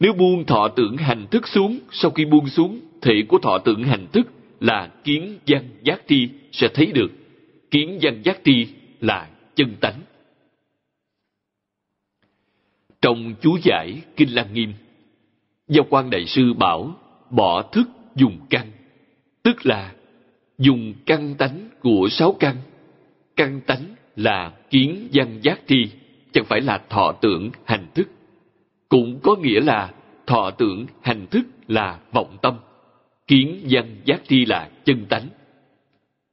nếu buông thọ tưởng hành thức xuống, sau khi buông xuống, thể của thọ tưởng hành thức là kiến văn giác tri sẽ thấy được. Kiến văn giác tri là chân tánh. Trong chú giải kinh lăng nghiêm giao quan đại sư bảo bỏ thức dùng căn, tức là dùng căn tánh của sáu căn. Căn tánh là kiến văn giác tri chẳng phải là thọ tưởng, hành thức. Cũng có nghĩa là thọ tưởng, hành thức là vọng tâm. Kiến văn giác tri là chân tánh.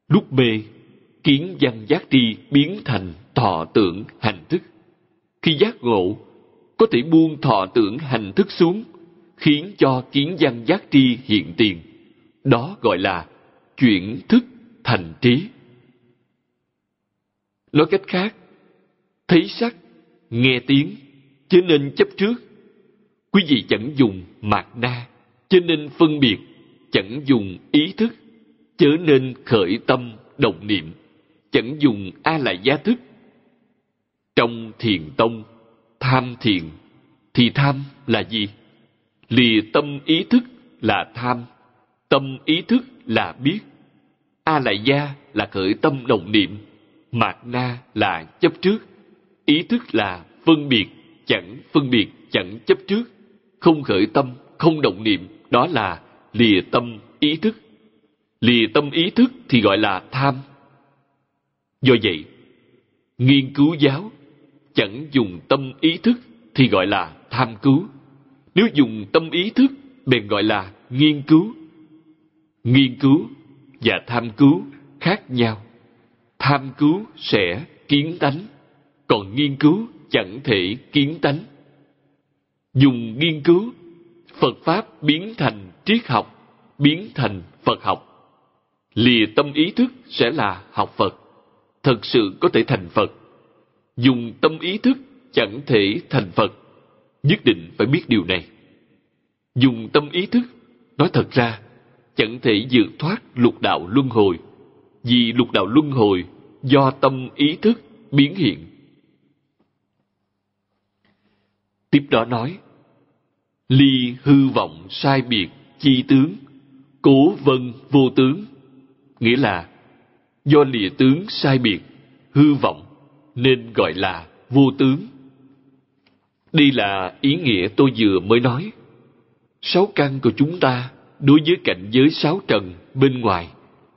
Lúc mê kiến văn giác tri biến thành thọ tưởng, hành thức. Khi giác ngộ, có thể buông thọ tưởng, hành thức xuống, khiến cho kiến văn giác tri hiện tiền. Đó gọi là chuyển thức thành trí. Nói cách khác, thấy sắc nghe tiếng, cho nên chấp trước. Quý vị chẳng dùng mạt na cho nên phân biệt, chẳng dùng ý thức, chớ nên khởi tâm động niệm, chẳng dùng a la gia thức. Trong thiền tông, tham thiền, thì tham là gì? Lìa tâm ý thức là tham, tâm ý thức là biết. A la gia là khởi tâm đồng niệm, mạt na là chấp trước ý thức là phân biệt, chẳng phân biệt, chẳng chấp trước. Không khởi tâm, không động niệm, đó là lìa tâm ý thức. Lìa tâm ý thức thì gọi là tham. Do vậy, nghiên cứu giáo, chẳng dùng tâm ý thức thì gọi là tham cứu. Nếu dùng tâm ý thức, bèn gọi là nghiên cứu. Nghiên cứu và tham cứu khác nhau. Tham cứu sẽ kiến tánh còn nghiên cứu chẳng thể kiến tánh. Dùng nghiên cứu, phật pháp biến thành triết học, biến thành phật học. Lìa tâm ý thức sẽ là học phật, thật sự có thể thành phật. Dùng tâm ý thức chẳng thể thành phật, nhất định phải biết điều này. Dùng tâm ý thức, nói thật ra, chẳng thể vượt thoát lục đạo luân hồi, vì lục đạo luân hồi do tâm ý thức biến hiện. Tiếp đó nói, ly hư vọng sai biệt chi tướng, cố vân vô tướng. Nghĩa là, do lìa tướng sai biệt, hư vọng nên gọi là vô tướng. Đây là ý nghĩa tôi vừa mới nói. Sáu căn của chúng ta đối với cảnh giới sáu trần bên ngoài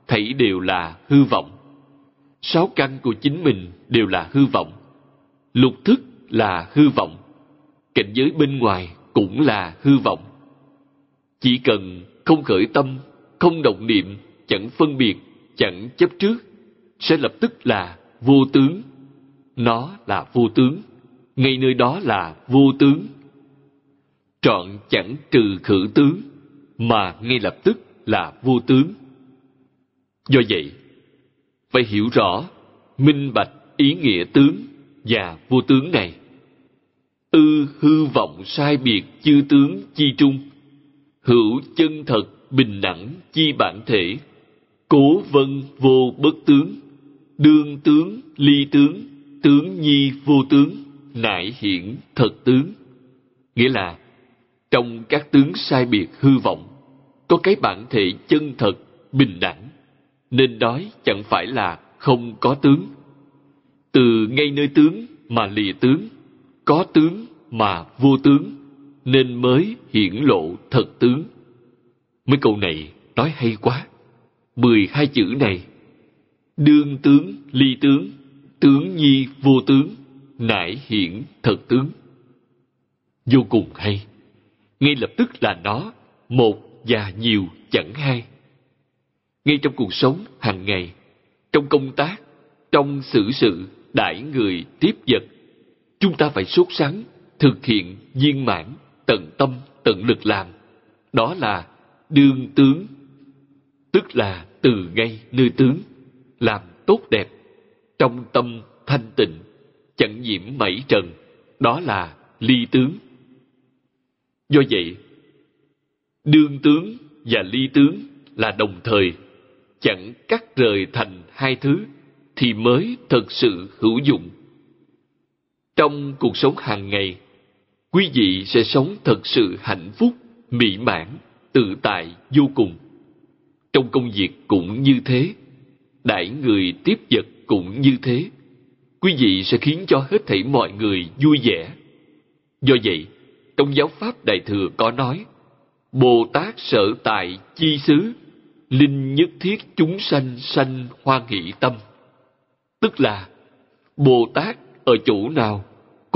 thảy đều là hư vọng. Sáu căn của chính mình đều là hư vọng. Lục thức là hư vọng cảnh giới bên ngoài cũng là hư vọng. Chỉ cần không khởi tâm, không động niệm, chẳng phân biệt, chẳng chấp trước, sẽ lập tức là vô tướng. Nó là vô tướng, ngay nơi đó là vô tướng. Trọn chẳng trừ khử tướng, mà ngay lập tức là vô tướng. Do vậy, phải hiểu rõ, minh bạch ý nghĩa tướng và vô tướng này tư hư vọng sai biệt chư tướng chi trung. Hữu chân thật bình đẳng chi bản thể. Cố vân vô bất tướng. Đương tướng, ly tướng tướng nhi vô tướng nại hiển thật tướng. Nghĩa là, trong các tướng sai biệt hư vọng, có cái bản thể chân thật, bình đẳng, nên đói chẳng phải là không có tướng. Từ ngay nơi tướng mà lìa tướng có tướng mà vô tướng, nên mới hiển lộ thật tướng. Mấy câu này nói hay quá. Mười hai chữ này, đương tướng ly tướng tướng nhi vô tướng, nải hiển thật tướng. Vô cùng hay. Ngay lập tức là nó, một và nhiều chẳng hai. Ngay trong cuộc sống hàng ngày, trong công tác, trong xử sự, đãi người tiếp vật chúng ta phải sốt sắng, thực hiện viên mãn, tận tâm, tận lực làm. Đó là đương tướng, tức là từ ngay nơi tướng, làm tốt đẹp trong tâm thanh tịnh, chẳng nhiễm mảy trần. Đó là ly tướng. Do vậy đương tướng và ly tướng là đồng thời, chẳng cắt rời thành hai thứ thì mới thật sự hữu dụng trong cuộc sống hàng ngày, quý vị sẽ sống thật sự hạnh phúc, mỹ mãn, tự tại, vô cùng. Trong công việc cũng như thế, đãi người tiếp vật cũng như thế. Quý vị sẽ khiến cho hết thảy mọi người vui vẻ. Do vậy, trong giáo pháp đại thừa có nói, bồ tát sở tại chi xứ, linh nhất thiết chúng sanh sanh hoan hỷ tâm. Tức là, bồ tát ở chỗ nào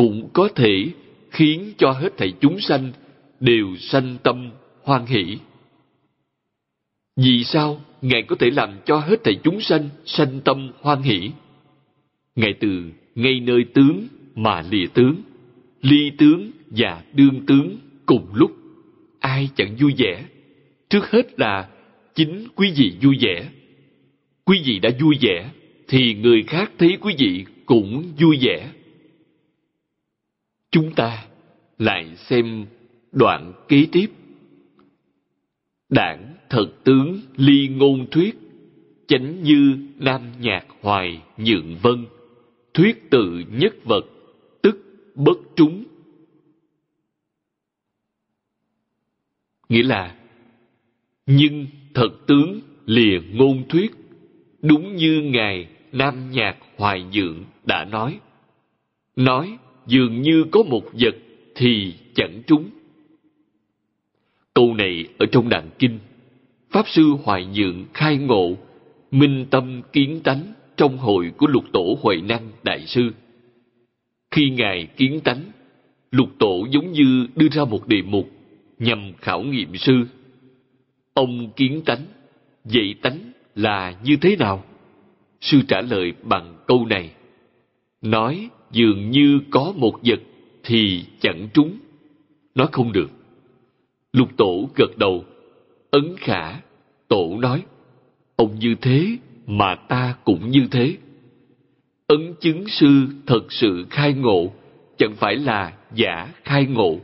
cũng có thể khiến cho hết thảy chúng sanh đều sanh tâm hoan hỷ. Vì sao ngài có thể làm cho hết thảy chúng sanh sanh tâm hoan hỷ? Ngài từ ngay nơi tướng mà lìa tướng, ly tướng và đương tướng cùng lúc. Ai chẳng vui vẻ? Trước hết là chính quý vị vui vẻ. Quý vị đã vui vẻ thì người khác thấy quý vị cũng vui vẻ chúng ta lại xem đoạn kế tiếp. Đảng thật tướng ly ngôn thuyết, chánh như nam nhạc hoài nhượng vân, thuyết tự nhất vật, tức bất trúng. Nghĩa là, nhưng thật tướng lìa ngôn thuyết, đúng như ngài nam nhạc hoài nhượng đã nói nói dường như có một vật thì chẳng trúng. Câu này ở trong đàn kinh, pháp sư hoài nhượng khai ngộ, minh tâm kiến tánh trong hội của lục tổ huệ năng đại sư. Khi ngài kiến tánh, lục tổ giống như đưa ra một đề mục nhằm khảo nghiệm sư. Ông kiến tánh, dạy tánh là như thế nào? Sư trả lời bằng câu này, nói dường như có một vật thì chẳng trúng. Nói không được. Lục tổ gật đầu. Ấn khả, tổ nói, ông như thế mà ta cũng như thế. Ấn chứng sư thật sự khai ngộ, chẳng phải là giả khai ngộ.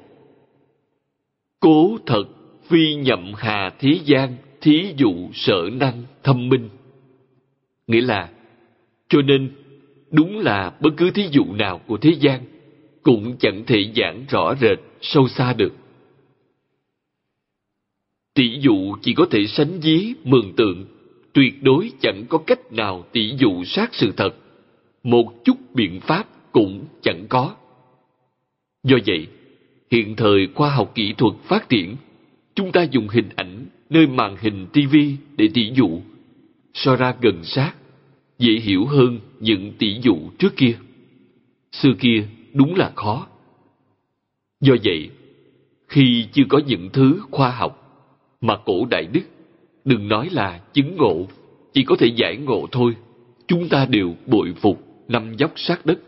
Cố thật phi nhậm hà thế gian thí dụ sở năng thâm minh. Nghĩa là, cho nên đúng là bất cứ thí dụ nào của thế gian cũng chẳng thể giảng rõ rệt, sâu xa được. Tỷ dụ chỉ có thể sánh dí mường tượng, tuyệt đối chẳng có cách nào tỷ dụ sát sự thật. Một chút biện pháp cũng chẳng có. Do vậy, hiện thời khoa học kỹ thuật phát triển, chúng ta dùng hình ảnh nơi màn hình tivi để tỷ dụ, so ra gần sát dễ hiểu hơn những tỷ dụ trước kia. Xưa kia đúng là khó. Do vậy, khi chưa có những thứ khoa học mà cổ đại đức, đừng nói là chứng ngộ, chỉ có thể giải ngộ thôi, chúng ta đều bội phục năm dốc sát đất.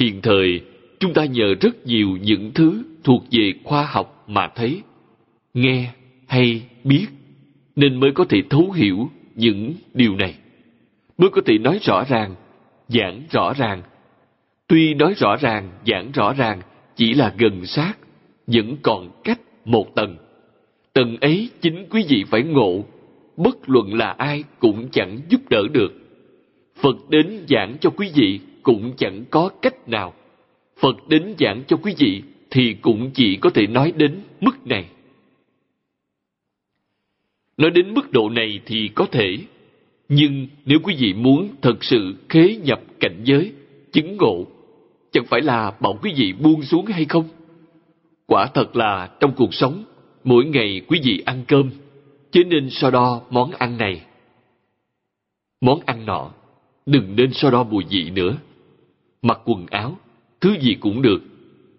Hiện thời, chúng ta nhờ rất nhiều những thứ thuộc về khoa học mà thấy, nghe, hay, biết, nên mới có thể thấu hiểu những điều này mới có thể nói rõ ràng giảng rõ ràng tuy nói rõ ràng giảng rõ ràng chỉ là gần sát, vẫn còn cách một tầng. Tầng ấy chính quý vị phải ngộ, bất luận là ai cũng chẳng giúp đỡ được. Phật đến giảng cho quý vị cũng chẳng có cách nào. Phật đến giảng cho quý vị thì cũng chỉ có thể nói đến mức này. Nói đến mức độ này thì có thể, nhưng nếu quý vị muốn thật sự khế nhập cảnh giới, chứng ngộ, chẳng phải là bảo quý vị buông xuống hay không? Quả thật là trong cuộc sống, mỗi ngày quý vị ăn cơm, chứ nên so đo món ăn này. Món ăn nọ, đừng nên so đo mùi vị nữa. Mặc quần áo, thứ gì cũng được,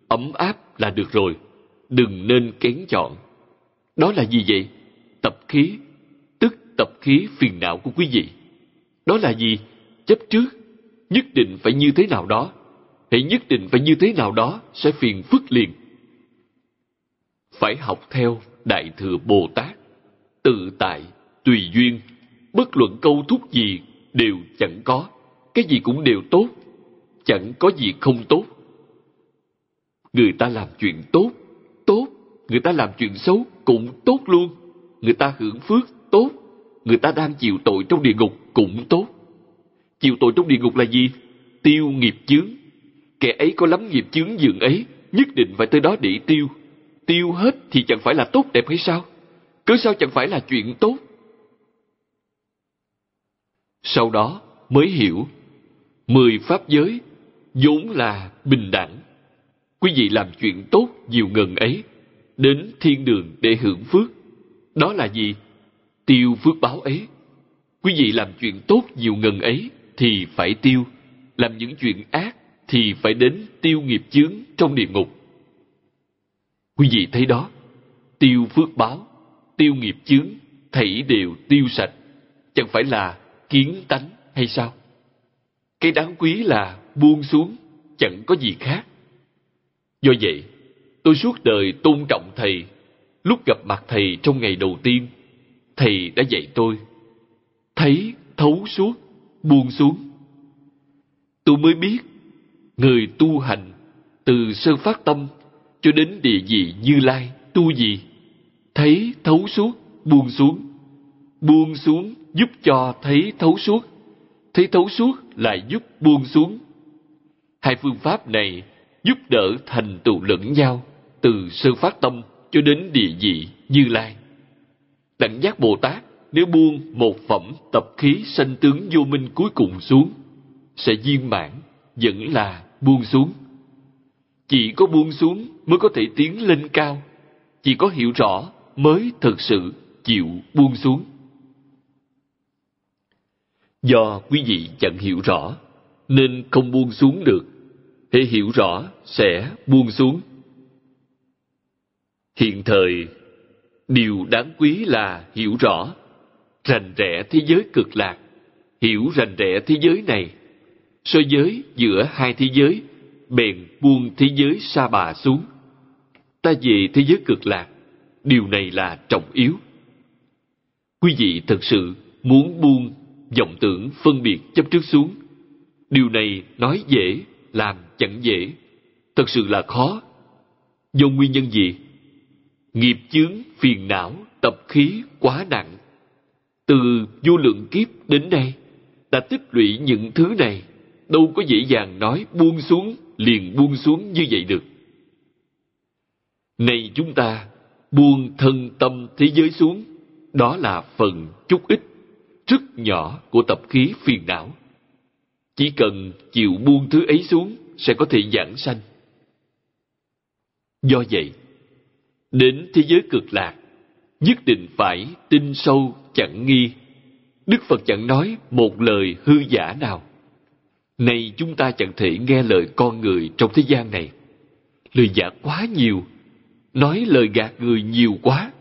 ấm áp là được rồi, đừng nên kén chọn. Đó là gì vậy? Tập khí, tập khí phiền não của quý vị. Đó là gì? Chấp trước, nhất định phải như thế nào đó. Hãy nhất định phải như thế nào đó sẽ phiền phức liền. Phải học theo Đại Thừa Bồ Tát, tự tại, tùy duyên, bất luận câu thúc gì đều chẳng có, cái gì cũng đều tốt, chẳng có gì không tốt. Người ta làm chuyện tốt, tốt, người ta làm chuyện xấu cũng tốt luôn. Người ta hưởng phước, tốt, người ta đang chịu tội trong địa ngục cũng tốt. Chịu tội trong địa ngục là gì? Tiêu nghiệp chướng. Kẻ ấy có lắm nghiệp chướng dường ấy, nhất định phải tới đó để tiêu. Tiêu hết thì chẳng phải là tốt đẹp hay sao? Cứ sao chẳng phải là chuyện tốt? Sau đó mới hiểu, mười pháp giới vốn là bình đẳng. Quý vị làm chuyện tốt nhiều ngần ấy, đến thiên đường để hưởng phước. Đó là gì? Tiêu phước báo ấy. Quý vị làm chuyện tốt nhiều ngần ấy thì phải tiêu. Làm những chuyện ác thì phải đến tiêu nghiệp chướng trong địa ngục. Quý vị thấy đó, tiêu phước báo, tiêu nghiệp chướng, thảy đều tiêu sạch. Chẳng phải là kiến tánh hay sao? Cái đáng quý là buông xuống, chẳng có gì khác. Do vậy, tôi suốt đời tôn trọng thầy. Lúc gặp mặt thầy trong ngày đầu tiên, thầy đã dạy tôi. Thấy, thấu suốt, buông xuống. Tôi mới biết, người tu hành, từ sơ phát tâm cho đến địa vị như lai, tu gì? Thấy, thấu suốt, buông xuống. Buông xuống giúp cho thấy thấu suốt. Thấy thấu suốt lại giúp buông xuống. Hai phương pháp này giúp đỡ thành tựu lẫn nhau từ sơ phát tâm cho đến địa vị như lai. Đẳng giác Bồ Tát nếu buông một phẩm tập khí sanh tướng vô minh cuối cùng xuống, sẽ viên mãn, vẫn là buông xuống. Chỉ có buông xuống mới có thể tiến lên cao. Chỉ có hiểu rõ mới thực sự chịu buông xuống. Do quý vị chẳng hiểu rõ, nên không buông xuống được. Hãy hiểu rõ sẽ buông xuống. Hiện thời, điều đáng quý là hiểu rõ, rành rẽ thế giới cực lạc, hiểu rành rẽ thế giới này. so giới giữa hai thế giới, bèn buông thế giới sa bà xuống. Ta về thế giới cực lạc, điều này là trọng yếu. Quý vị thật sự muốn buông vọng tưởng phân biệt chấp trước xuống. Điều này nói dễ, làm chẳng dễ. Thật sự là khó. Do nguyên nhân gì? Nghiệp chướng, phiền não, tập khí quá nặng. Từ vô lượng kiếp đến nay, đã tích lũy những thứ này, đâu có dễ dàng nói buông xuống, liền buông xuống như vậy được. Này chúng ta, buông thân tâm thế giới xuống, đó là phần chút ít rất nhỏ của tập khí phiền não. Chỉ cần chịu buông thứ ấy xuống sẽ có thể giảng sanh. Do vậy, đến thế giới cực lạc, nhất định phải tin sâu chẳng nghi. Đức Phật chẳng nói một lời hư giả nào. Này chúng ta chẳng thể nghe lời con người trong thế gian này. Lời giả quá nhiều, nói lời gạt người nhiều quá.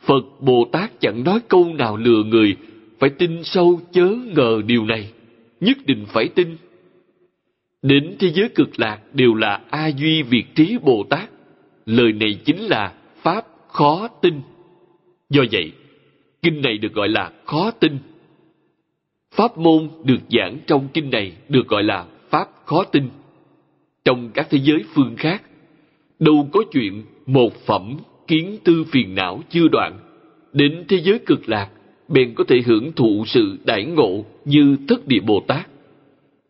Phật Bồ Tát chẳng nói câu nào lừa người phải tin sâu chớ ngờ điều này nhất định phải tin đến thế giới cực lạc đều là a duy việt trí bồ tát lời này chính là pháp khó tin do vậy kinh này được gọi là khó tin pháp môn được giảng trong kinh này được gọi là pháp khó tin trong các thế giới phương khác đâu có chuyện một phẩm kiến tư phiền não chưa đoạn. Đến thế giới cực lạc, bèn có thể hưởng thụ sự đại ngộ như thất địa Bồ Tát.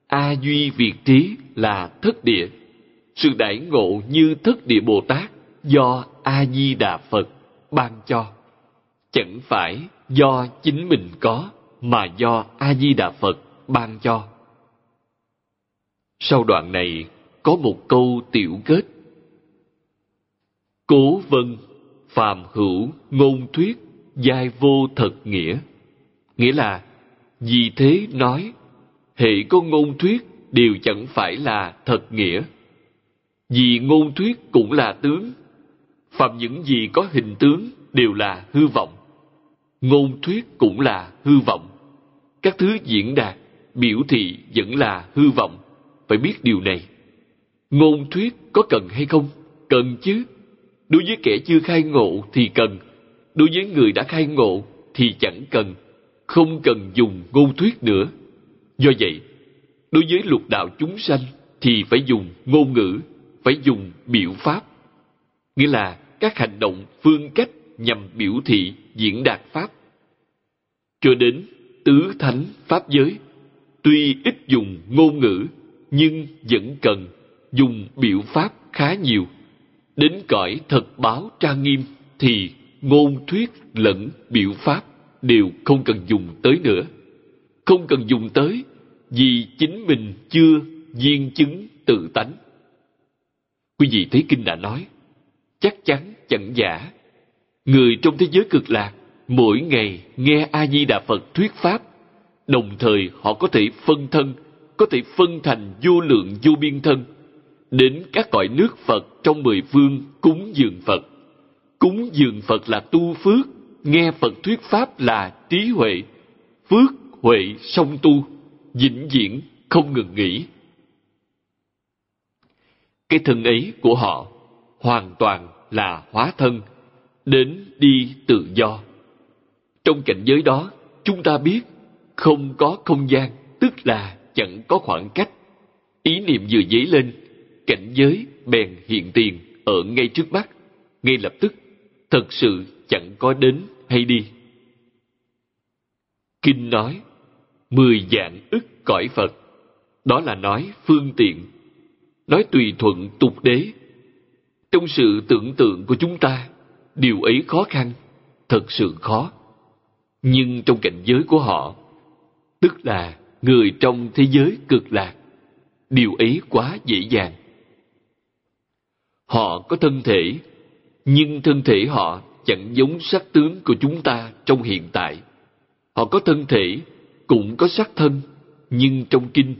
A duy việt trí là thất địa. Sự đại ngộ như thất địa Bồ Tát do A Di Đà Phật ban cho. Chẳng phải do chính mình có mà do A Di Đà Phật ban cho. Sau đoạn này có một câu tiểu kết. Cố vân, phàm hữu, ngôn thuyết, giai vô thật nghĩa. Nghĩa là, vì thế nói, hệ có ngôn thuyết đều chẳng phải là thật nghĩa. Vì ngôn thuyết cũng là tướng, phạm những gì có hình tướng đều là hư vọng. Ngôn thuyết cũng là hư vọng. Các thứ diễn đạt, biểu thị vẫn là hư vọng. Phải biết điều này. Ngôn thuyết có cần hay không? Cần chứ. Đối với kẻ chưa khai ngộ thì cần. Đối với người đã khai ngộ thì chẳng cần. Không cần dùng ngôn thuyết nữa. Do vậy, đối với lục đạo chúng sanh thì phải dùng ngôn ngữ, phải dùng biểu pháp. Nghĩa là các hành động, phương cách nhằm biểu thị, diễn đạt pháp. Cho đến tứ thánh pháp giới, tuy ít dùng ngôn ngữ, nhưng vẫn cần dùng biểu pháp khá nhiều. Đến cõi thật báo trang nghiêm thì ngôn thuyết lẫn biểu pháp đều không cần dùng tới nữa. Không cần dùng tới vì chính mình chưa viên chứng tự tánh. Quý vị thấy kinh đã nói, chắc chắn chẳng giả. Người trong thế giới cực lạc mỗi ngày nghe A Di Đà Phật thuyết pháp, đồng thời họ có thể phân thân, có thể phân thành vô lượng vô biên thân, đến các cõi nước Phật trong mười phương cúng dường Phật. Cúng dường Phật là tu phước, nghe Phật thuyết pháp là trí huệ, phước huệ song tu, vĩnh viễn không ngừng nghỉ. Cái thân ấy của họ hoàn toàn là hóa thân, đến đi tự do. Trong cảnh giới đó, chúng ta biết không có không gian, tức là chẳng có khoảng cách. Ý niệm vừa dấy lên, cảnh giới bèn hiện tiền ở ngay trước mắt, ngay lập tức, thật sự chẳng có đến hay đi. Kinh nói, mười dạng ức cõi Phật, đó là nói phương tiện, nói tùy thuận tục đế. Trong sự tưởng tượng của chúng ta, điều ấy khó khăn, thật sự khó. Nhưng trong cảnh giới của họ, tức là người trong thế giới cực lạc, điều ấy quá dễ dàng. Họ có thân thể, nhưng thân thể họ chẳng giống sắc tướng của chúng ta trong hiện tại. Họ có thân thể, cũng có sắc thân, nhưng trong kinh,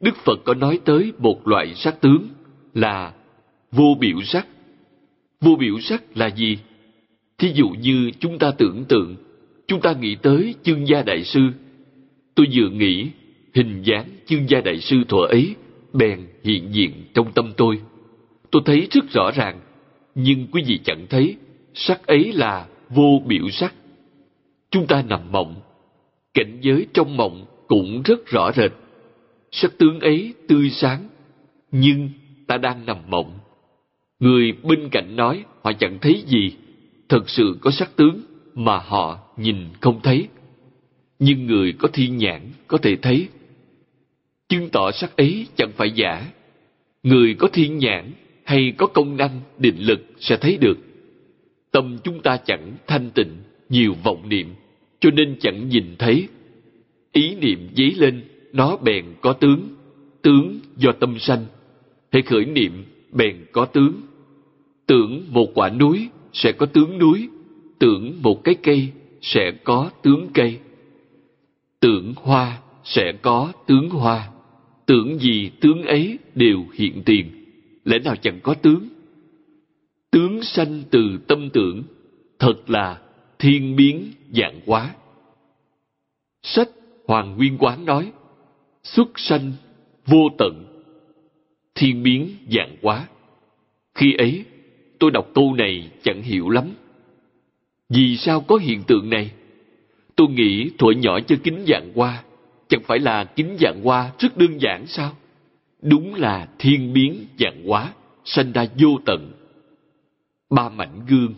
Đức Phật có nói tới một loại sắc tướng là vô biểu sắc. Vô biểu sắc là gì? Thí dụ như chúng ta tưởng tượng, chúng ta nghĩ tới chương gia đại sư. Tôi vừa nghĩ hình dáng chương gia đại sư thuở ấy bèn hiện diện trong tâm tôi. Tôi thấy rất rõ ràng, nhưng quý vị chẳng thấy sắc ấy là vô biểu sắc. Chúng ta nằm mộng, cảnh giới trong mộng cũng rất rõ rệt. Sắc tướng ấy tươi sáng, nhưng ta đang nằm mộng. Người bên cạnh nói họ chẳng thấy gì, thật sự có sắc tướng mà họ nhìn không thấy. Nhưng người có thiên nhãn có thể thấy. Chứng tỏ sắc ấy chẳng phải giả. Người có thiên nhãn hay có công năng định lực sẽ thấy được. Tâm chúng ta chẳng thanh tịnh, nhiều vọng niệm, cho nên chẳng nhìn thấy. Ý niệm dấy lên, nó bèn có tướng, tướng do tâm sanh. Hãy khởi niệm, bèn có tướng. Tưởng một quả núi sẽ có tướng núi, tưởng một cái cây sẽ có tướng cây. Tưởng hoa sẽ có tướng hoa, tưởng gì tướng ấy đều hiện tiền lẽ nào chẳng có tướng tướng sanh từ tâm tưởng thật là thiên biến dạng hóa sách hoàng nguyên quán nói xuất sanh vô tận thiên biến dạng quá khi ấy tôi đọc câu này chẳng hiểu lắm. Vì sao có hiện tượng này? Tôi nghĩ thuở nhỏ chơi kính dạng hoa chẳng phải là kính dạng hoa rất đơn giản sao? Đúng là thiên biến dạng hóa sanh ra vô tận. Ba mảnh gương,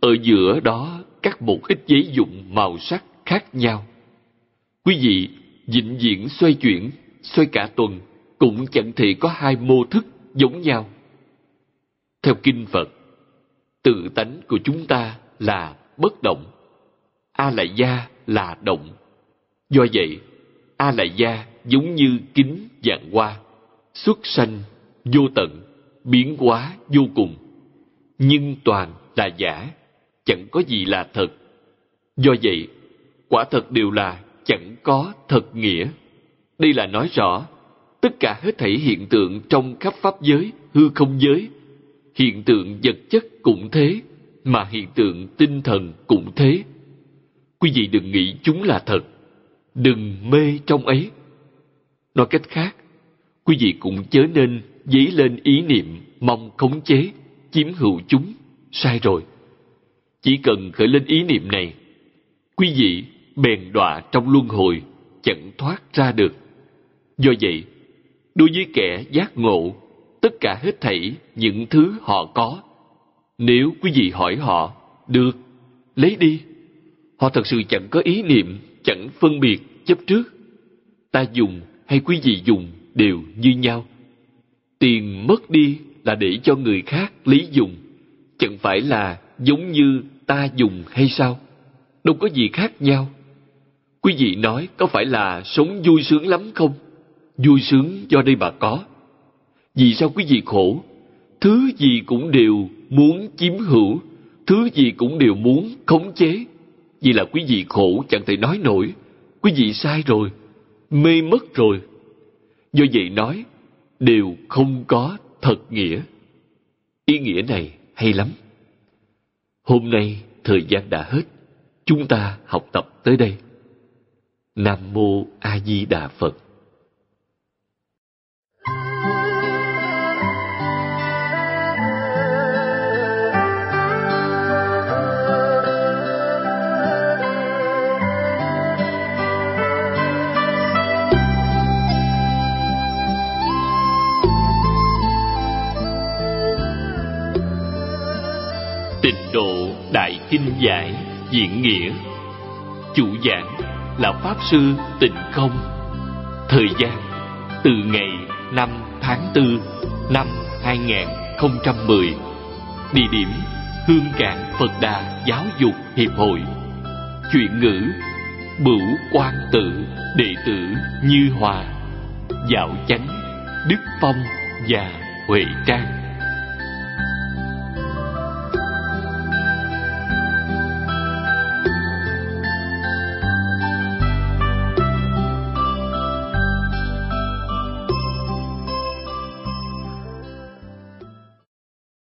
ở giữa đó cắt một ít giấy dụng màu sắc khác nhau. Quý vị vĩnh viễn xoay chuyển, xoay cả tuần, cũng chẳng thể có hai mô thức giống nhau. Theo Kinh Phật, tự tánh của chúng ta là bất động, A Lại Gia là động. Do vậy, A Lại Gia giống như kính dạng hoa, xuất sanh, vô tận, biến hóa vô cùng. Nhưng toàn là giả, chẳng có gì là thật. Do vậy, quả thật đều là chẳng có thật nghĩa. Đây là nói rõ, tất cả hết thảy hiện tượng trong khắp pháp giới, hư không giới, hiện tượng vật chất cũng thế, mà hiện tượng tinh thần cũng thế. Quý vị đừng nghĩ chúng là thật, đừng mê trong ấy. Nói cách khác, quý vị cũng chớ nên dấy lên ý niệm mong khống chế, chiếm hữu chúng, sai rồi. Chỉ cần khởi lên ý niệm này, quý vị bèn đọa trong luân hồi, chẳng thoát ra được. Do vậy, đối với kẻ giác ngộ, tất cả hết thảy những thứ họ có, nếu quý vị hỏi họ, được, lấy đi. Họ thật sự chẳng có ý niệm, chẳng phân biệt, chấp trước. Ta dùng hay quý vị dùng đều như nhau. Tiền mất đi là để cho người khác lý dùng, chẳng phải là giống như ta dùng hay sao? Đâu có gì khác nhau. Quý vị nói có phải là sống vui sướng lắm không? Vui sướng do đây mà có. Vì sao quý vị khổ? Thứ gì cũng đều muốn chiếm hữu, thứ gì cũng đều muốn khống chế. Vì là quý vị khổ chẳng thể nói nổi. Quý vị sai rồi, mê mất rồi. Do vậy nói, đều không có thật nghĩa. Ý nghĩa này hay lắm. Hôm nay thời gian đã hết, chúng ta học tập tới đây. Nam mô A Di Đà Phật. Tịnh độ Đại Kinh Giải Diễn Nghĩa Chủ giảng là Pháp Sư Tịnh Không. Thời gian, từ ngày 5 tháng 4 năm 2010 Địa điểm, Hương Cảng Phật Đà Giáo dục Hiệp hội. Chuyện ngữ, Bửu Quan Tự Đệ tử Như Hòa. Dạo Chánh, Đức Phong và Huệ Trang.